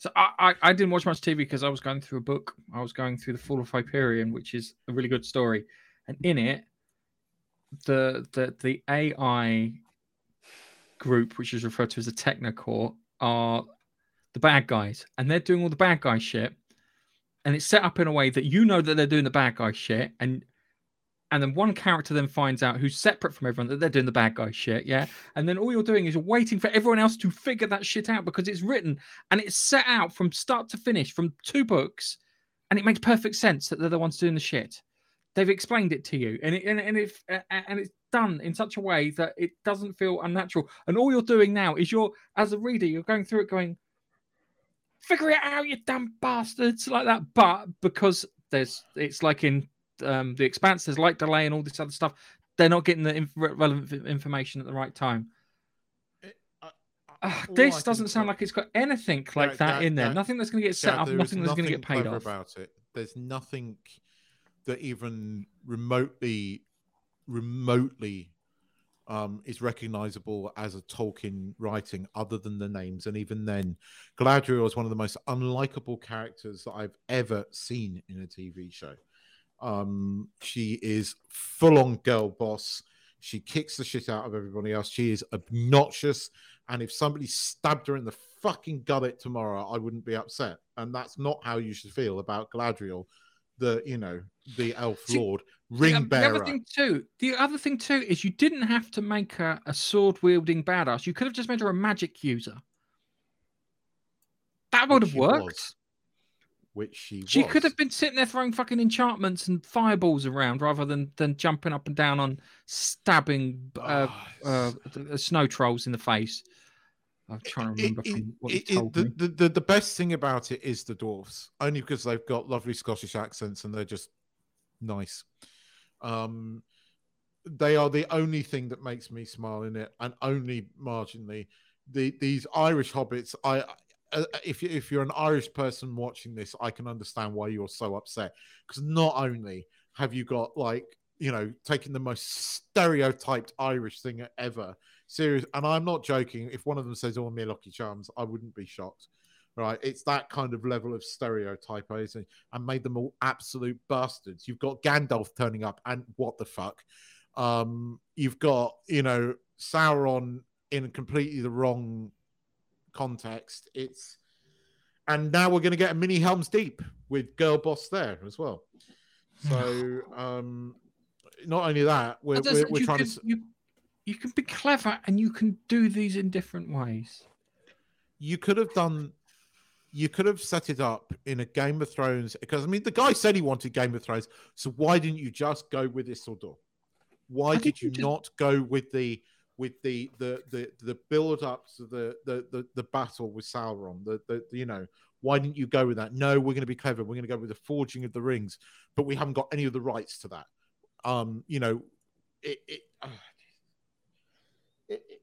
so I, I, I didn't watch much TV because I was going through a book. I was going through the Fall of Hyperion, which is a really good story, and in it, the the the AI group, which is referred to as the Technocore, are the bad guys, and they're doing all the bad guy shit, and it's set up in a way that you know that they're doing the bad guy shit, and and then one character then finds out who's separate from everyone that they're doing the bad guy shit, yeah. And then all you're doing is you're waiting for everyone else to figure that shit out because it's written and it's set out from start to finish from two books, and it makes perfect sense that they're the ones doing the shit. They've explained it to you, and it, and and if and it's done in such a way that it doesn't feel unnatural. And all you're doing now is you're, as a reader, you're going through it, going, figure it out, you damn bastards, like that. But because there's, it's like in um, the Expanse, there's light delay and all this other stuff. They're not getting the inf- relevant information at the right time. I this doesn't sound like it's got anything like That- in there. nothing that's going to get set Yeah, up. Nothing that's going to get paid off. about it. There's nothing that even remotely, remotely um, is recognizable as a Tolkien writing, other than the names. And even then, Galadriel is one of the most unlikable characters that I've ever seen in a TV show. Um, she is full on girl boss. She kicks the shit out of everybody else. She is obnoxious. And if somebody stabbed her in the fucking gullet tomorrow, I wouldn't be upset. And that's not how you should feel about Galadriel, the you know the elf See, lord, ring oth- the other thing too, the other thing too is you didn't have to make her a sword wielding badass. You could have just made her a magic user. That would have worked. was. Which she She was. could have been sitting there throwing fucking enchantments and fireballs around rather than than jumping up and down on stabbing uh, uh, the- uh, snow trolls in the face. I'm trying to remember It- it- it- told the, me. the, the, the best thing about it is the dwarfs, only because they've got lovely Scottish accents and they're just nice. Um, they are the only thing that makes me smile in it, and only marginally. The these Irish hobbits, I uh, if you, if you're an Irish person watching this, I can understand why you're so upset because not only have you got like you know taking the most stereotyped Irish thing ever, serious, and I'm not joking. If one of them says "Oh, me lucky charms," I wouldn't be shocked. Right, it's that kind of level of it? and made them all absolute bastards. You've got Gandalf turning up, and what the fuck? Um, you've got you know Sauron in completely the wrong context. It's and now we're going to get a mini Helms Deep with Girl Boss there as well. So um not only that, we're we're, we're trying can, to. you, you can be clever and you can do these in different ways. you could have done you could have set it up in a Game of Thrones because I mean the guy said he wanted Game of Thrones, so why didn't you just go with Isildur? Why did you you just- not go with the with the the the, the build up to the, the the the battle with Sauron? The, the the you know why didn't you go with that? No, we're going to be clever. We're going to go with the forging of the rings, but we haven't got any of the rights to that. Um, you know, it. it, ah, it, it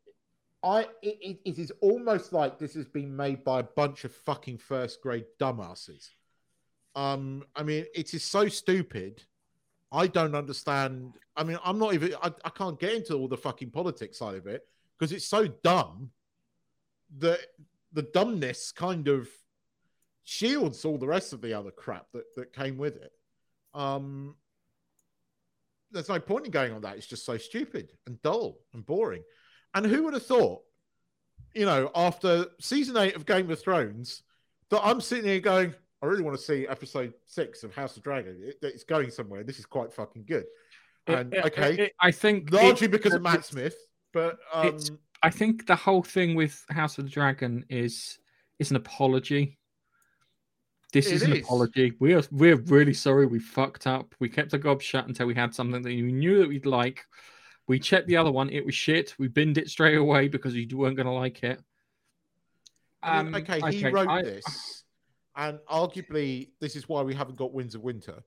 I it, it is almost like this has been made by a bunch of fucking first grade dumbasses. Um, I mean, it is so stupid. I don't understand. I mean, I'm not even. I, I can't get into all the fucking politics side of it because it's so dumb that the dumbness kind of shields all the rest of the other crap that that came with it. Um, there's no point in going on that. It's just so stupid and dull and boring. And who would have thought, you know, after season eight of Game of Thrones, that I'm sitting here going, I really want to see episode six of House of Dragon. It, it's going somewhere. This is quite fucking good. And It- okay, it- I think largely because of Matt Smith, but um, I think the whole thing with House of the Dragon is is an apology. This is an is. apology. We are we're really sorry. We fucked up. We kept our gob shut until we had something that you knew that we'd like. We checked the other one. It was shit. We binned it straight away because you weren't going to like it. Um, okay, he okay, wrote I- this, and arguably, this is why we haven't got Winds of Winter.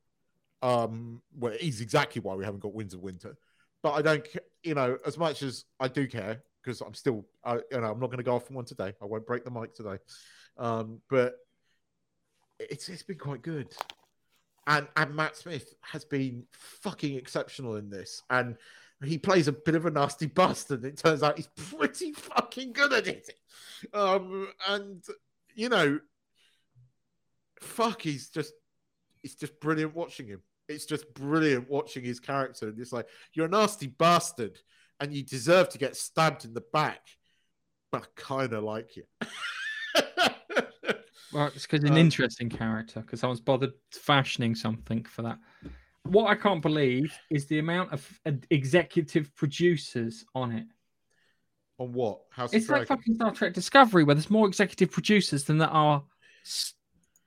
Um, well, it is exactly why we haven't got Winds of Winter. But I don't, you know, as much as I do care, because I'm still, I, you know, I'm not going to go off on one today. I won't break the mic today. Um, but it's it's been quite good, and and Matt Smith has been fucking exceptional in this, and he plays a bit of a nasty bastard. It turns out he's pretty fucking good at it. Um, and you know, fuck, he's just it's just brilliant watching him. It's just brilliant watching his character. And it's like you're a nasty bastard, and you deserve to get stabbed in the back, but I kind of like you. Well, it's because an Um, interesting character. Because I was bothered fashioning something for that. What I can't believe is the amount of uh, executive producers on it. On what? House It's like fucking Star Trek Discovery, where there's more executive producers than there are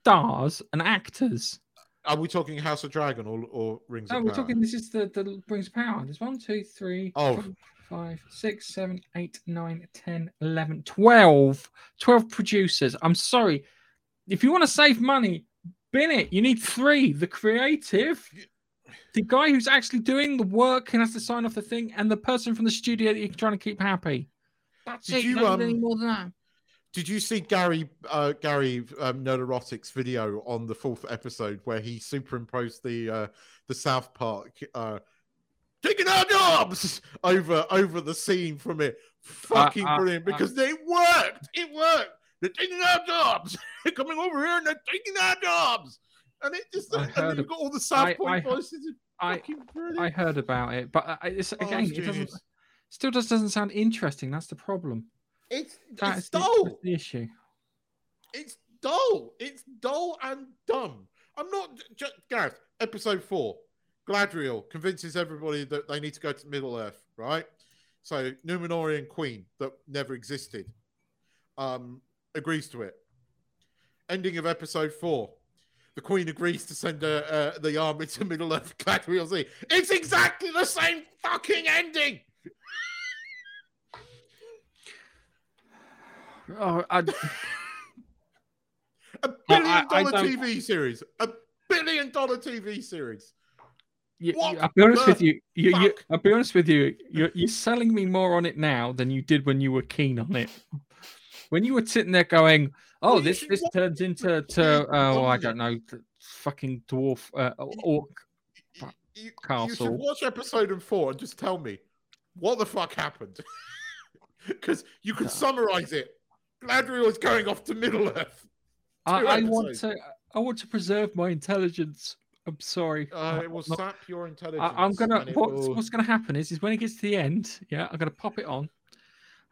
stars and actors. Are we talking House of Dragon or, or Rings No, of we're talking. This is the the Rings of Power. There's one, two, three, Oh. four, five, six, seven, eight, nine, 10, 11, 12. 12 producers. I'm sorry. If you want to save money, bin it. You need three. The creative, the guy who's actually doing the work and has to sign off the thing, and the person from the studio that you're trying to keep happy. That's Did it. you, need any um, more than that. Did you see Gary uh, Gary um, Nerdrotic's video on the fourth episode where he superimposed the uh, the South Park uh, taking our jobs over over the scene from it? Fucking uh, brilliant uh. because it worked. It worked. They're taking our jobs. they're coming over here and they're taking our jobs. And it just and you've of- got all the South I- Point I- voices. I- fucking brilliant. I heard about it, but uh, it's Oh, again, it's it doesn't. Still just doesn't sound interesting. That's the problem. It's That it's the, dull. that's the issue. It's dull. It's dull and dumb. I'm not just Gareth. Episode four. Galadriel convinces everybody that they need to go to Middle Earth, right? So Numenorean Queen that never existed, um, agrees to it. Ending of episode four. The Queen agrees to send uh, uh, the army to Middle Earth. Galadriel Z. It's exactly the same fucking ending. Oh, I, A billion dollar TV series. A billion dollar TV series. you, I'll be honest with you. you, I'll be honest with you. You're, you're selling me more on it now than you did when you were keen on it. When you were sitting there going, "Oh, this this turns into to oh, I don't know, fucking dwarf uh, orc." You, you should Castle. watch episode four and just tell me what the fuck happened. Because you can summarize it. Galadriel is going off to Middle Earth. I, I want to. I want to preserve my intelligence. I'm sorry. Uh, it will not- sap your intelligence. I, I'm gonna. What's, will- what's gonna happen is, is when it gets to the end, yeah, I'm gonna pop it on.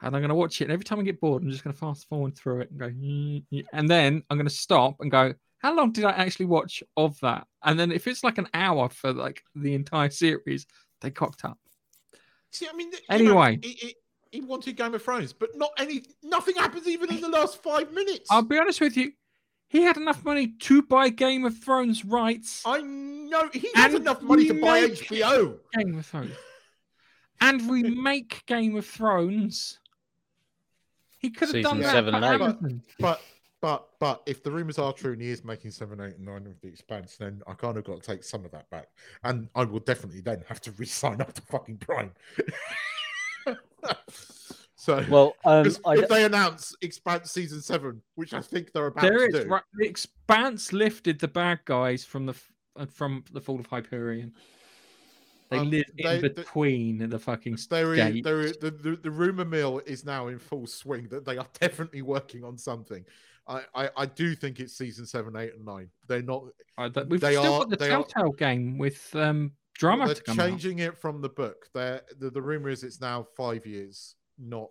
and I'm going to watch it. And every time I get bored, I'm just going to fast forward through it and go, "Mm, mm," and then I'm going to stop and go, how long did I actually watch of that? And then if it's like an hour for like the entire series, they cocked up. See, I mean, know, Anyway. he, he, he wanted Game of Thrones, but not any. Nothing happens even in the last five minutes. I'll be honest with you. He had enough money to buy Game of Thrones rights. I know he has enough money to buy HBO. Game of Thrones. And remake Game of Thrones. He could have Season done that. seven for and eight. Amazon. But but but if the rumors are true and he is making seven, eight, and nine of the expanse, then I kind of got to take some of that back, and I will definitely then have to re-sign up to fucking Prime. so Well, um, 'cause I if d- they announce Expanse season seven, which I think they're about There to is do, right, the Expanse lifted the bad guys from the uh, from the fall of Hyperion. They Um, live they- in between the fucking there is, gates. there is, the, the, the rumor mill is now in full swing that they are definitely working on something. I, I, I do think it's season seven, eight, and nine. They're not. Uh, We've they still are- got the they are- Telltale game with um, drama They're to come out. changing it from the book. They're, the the rumor is it's now five years, not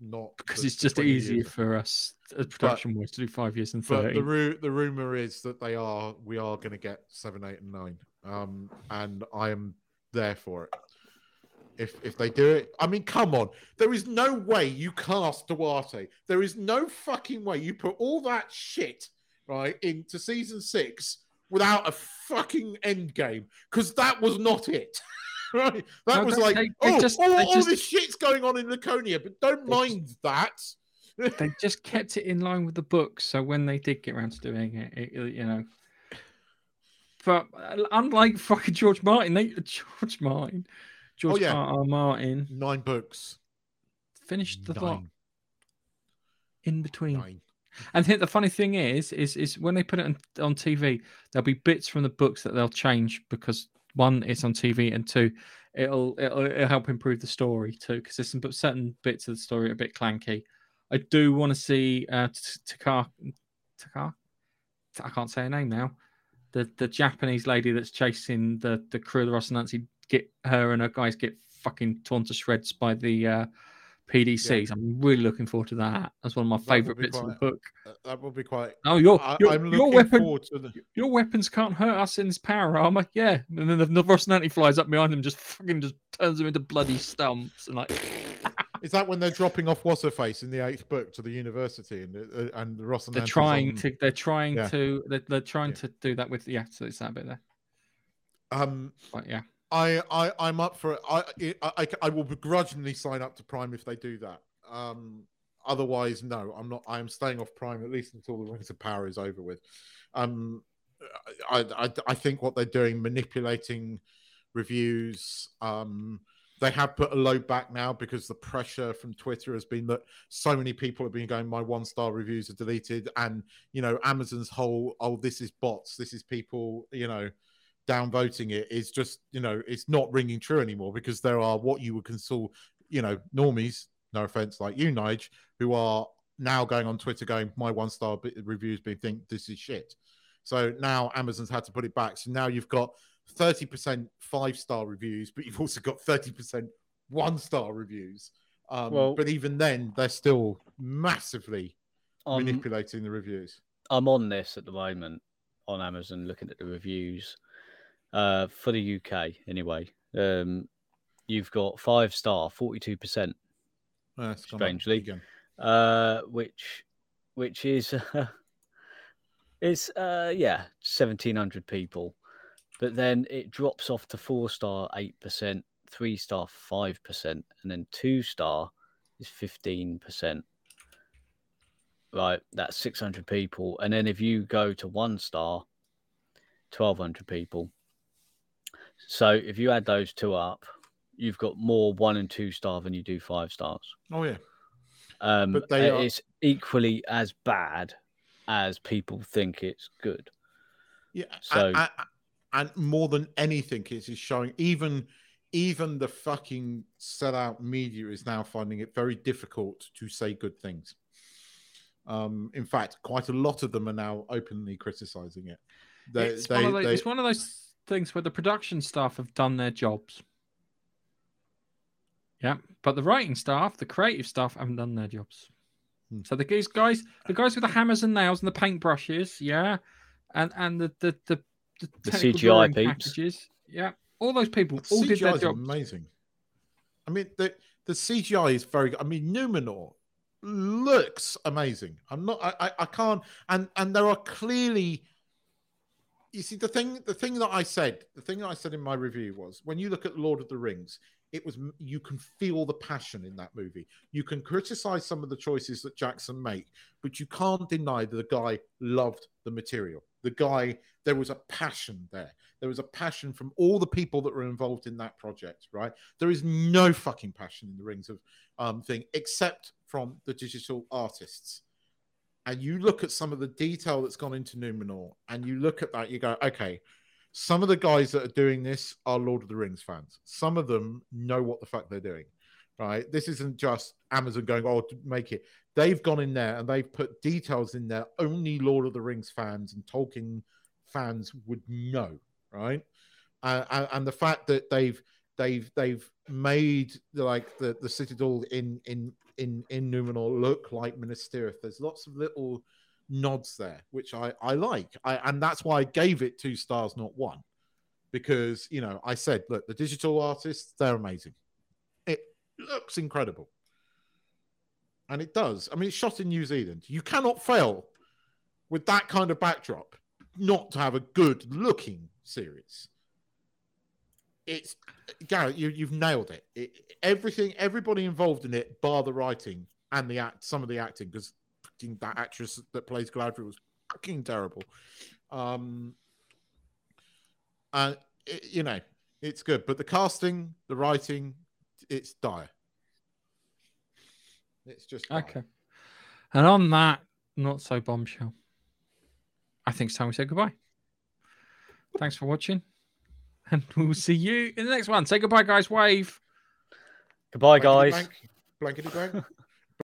not because it's just 20 easier years. for us as production wise to do five years and But thirty. the ru- the rumor is that they are we are going to get seven, eight, and nine. Um, and I am there for it. If if they do it, I mean, come on. There is no way you cast Duarte. There is no fucking way you put all that shit right into season six without a fucking end game because that was not it. right? That No, was like, they- they oh, just- all, all just- this shit's going on in Laconia, but don't They just- mind that. they just kept it in line with the books, so when they did get around to doing it, it you know. But uh, unlike fucking George Martin, they George Martin, George Oh, yeah. R. R. Martin Nine books. finished the lot Nine. in between. Nine. And the funny thing is, is is when they put it on, on TV, there'll be bits from the books that they'll change because one, it's on TV, and two, it'll it'll, it'll help improve the story too. Because there's some certain bits of the story are a bit clanky. I do want to see uh, Takar, Takar, I can't say her name now. The the Japanese lady that's chasing the the crew of the Nancy get her and her guys get fucking torn to shreds by the uh, PDCs. I'm really looking forward to that. That's one of my That favorite bits of the book. uh, That would be quite. Oh, your your, I'm your weapon, forward to the. your weapons can't hurt us in this power armor. Yeah, and then the, the Rocinante flies up behind him, just fucking just turns them into bloody stumps and like. Is that when they're dropping off what's her face in the eighth book to the university and uh, and Ross and They're trying on- to. They're trying Yeah. to. They're, they're trying to do that with. Yeah, so it's that bit there. Um, But yeah, I I I'm up for it. I I I, I will begrudgingly sign up to Prime if they do that. Um, otherwise, no, I'm not. I am staying off Prime at least until the Rings of Power is over with. Um, I I, I think what they're doing, manipulating reviews. Um, they have put a load back now because the pressure from Twitter has been that so many people have been going, my one star reviews are deleted, and you know Amazon's whole oh this is bots, this is people you know downvoting it is just you know it's not ringing true anymore because there are what you would consider you know normies no offense like you Nige who are now going on Twitter going my one star reviews being think this is shit. So now Amazon's had to put it back. So now you've got 30% five star reviews but you've also got 30% one star reviews. Um, Well- but even then they're still massively Um, manipulating the reviews. I'm on this at the moment on Amazon, looking at the reviews uh, for the UK. Anyway, um, you've got five star, forty-two percent, Uh, it's gone up strangely, uh, which which is is uh, yeah, seventeen hundred people, but then it drops off to four star, eight percent, three star, five percent, and then two star is fifteen percent. Right that's 600 people. And then if you go to one star 1200 people so if you add those two up you've got more one and two star than you do five stars oh yeah um But they are- it's equally as bad as people think it's good Yeah, So- and, and, and more than anything, it is showing even even the fucking sellout media is now finding it very difficult to say good things. Um, in fact, quite a lot of them are now openly criticizing it. They, it's, they, one those, they- it's one of those things where the production staff have done their jobs. Yeah, but the writing staff, the creative staff, haven't done their jobs. Hmm. So the guys, guys, the guys with the hammers and nails and the paintbrushes, yeah, and and the the the, the, The CGI peeps. packages, yeah, all those people all did CGI their is job. amazing. I mean, the the CGI is very. I mean, Numenor looks amazing. I'm not. I, I, I can't. And and there are clearly. You see, the thing the thing that I said, the thing that I said in my review was when you look at Lord of the Rings, it was you can feel the passion in that movie. You can criticize some of the choices that Jackson make, but you can't deny that the guy loved the material. The guy, there was a passion there. There was a passion from all the people that were involved in that project, right? There is no fucking passion in the Rings of um, thing except from the digital artists. And you look at some of the detail that's gone into Numenor, and you look at that, you go, okay, some of the guys that are doing this are Lord of the Rings fans. Some of them know what the fuck they're doing, right? This isn't just Amazon going, oh, make it. They've gone in there and they've put details in there only Lord of the Rings fans and Tolkien fans would know, right? Uh, and, and the fact that they've they've they've made like the the citadel in in in in Numenor look like Minas Tirith. There's lots of little nods there, which I I like. I and that's why I gave it two stars, not one, because you know I said, look, the digital artists they're amazing. It looks incredible, and it does. I mean, it's shot in New Zealand. You cannot fail with that kind of backdrop not to have a good looking series. It's Gareth, you, you've nailed it. it. Everything, everybody involved in it, bar the writing and the act, some of the acting, because that actress that plays Galadriel was fucking terrible. Um, and you know, it's good, but the casting, the writing, it's dire. It's just dire. Okay. And on that not so bombshell, I think it's time we say goodbye. Thanks for watching. And we'll see you in the next one. Say goodbye, guys. Wave. Goodbye, Blankety guys. blank, blankety blank.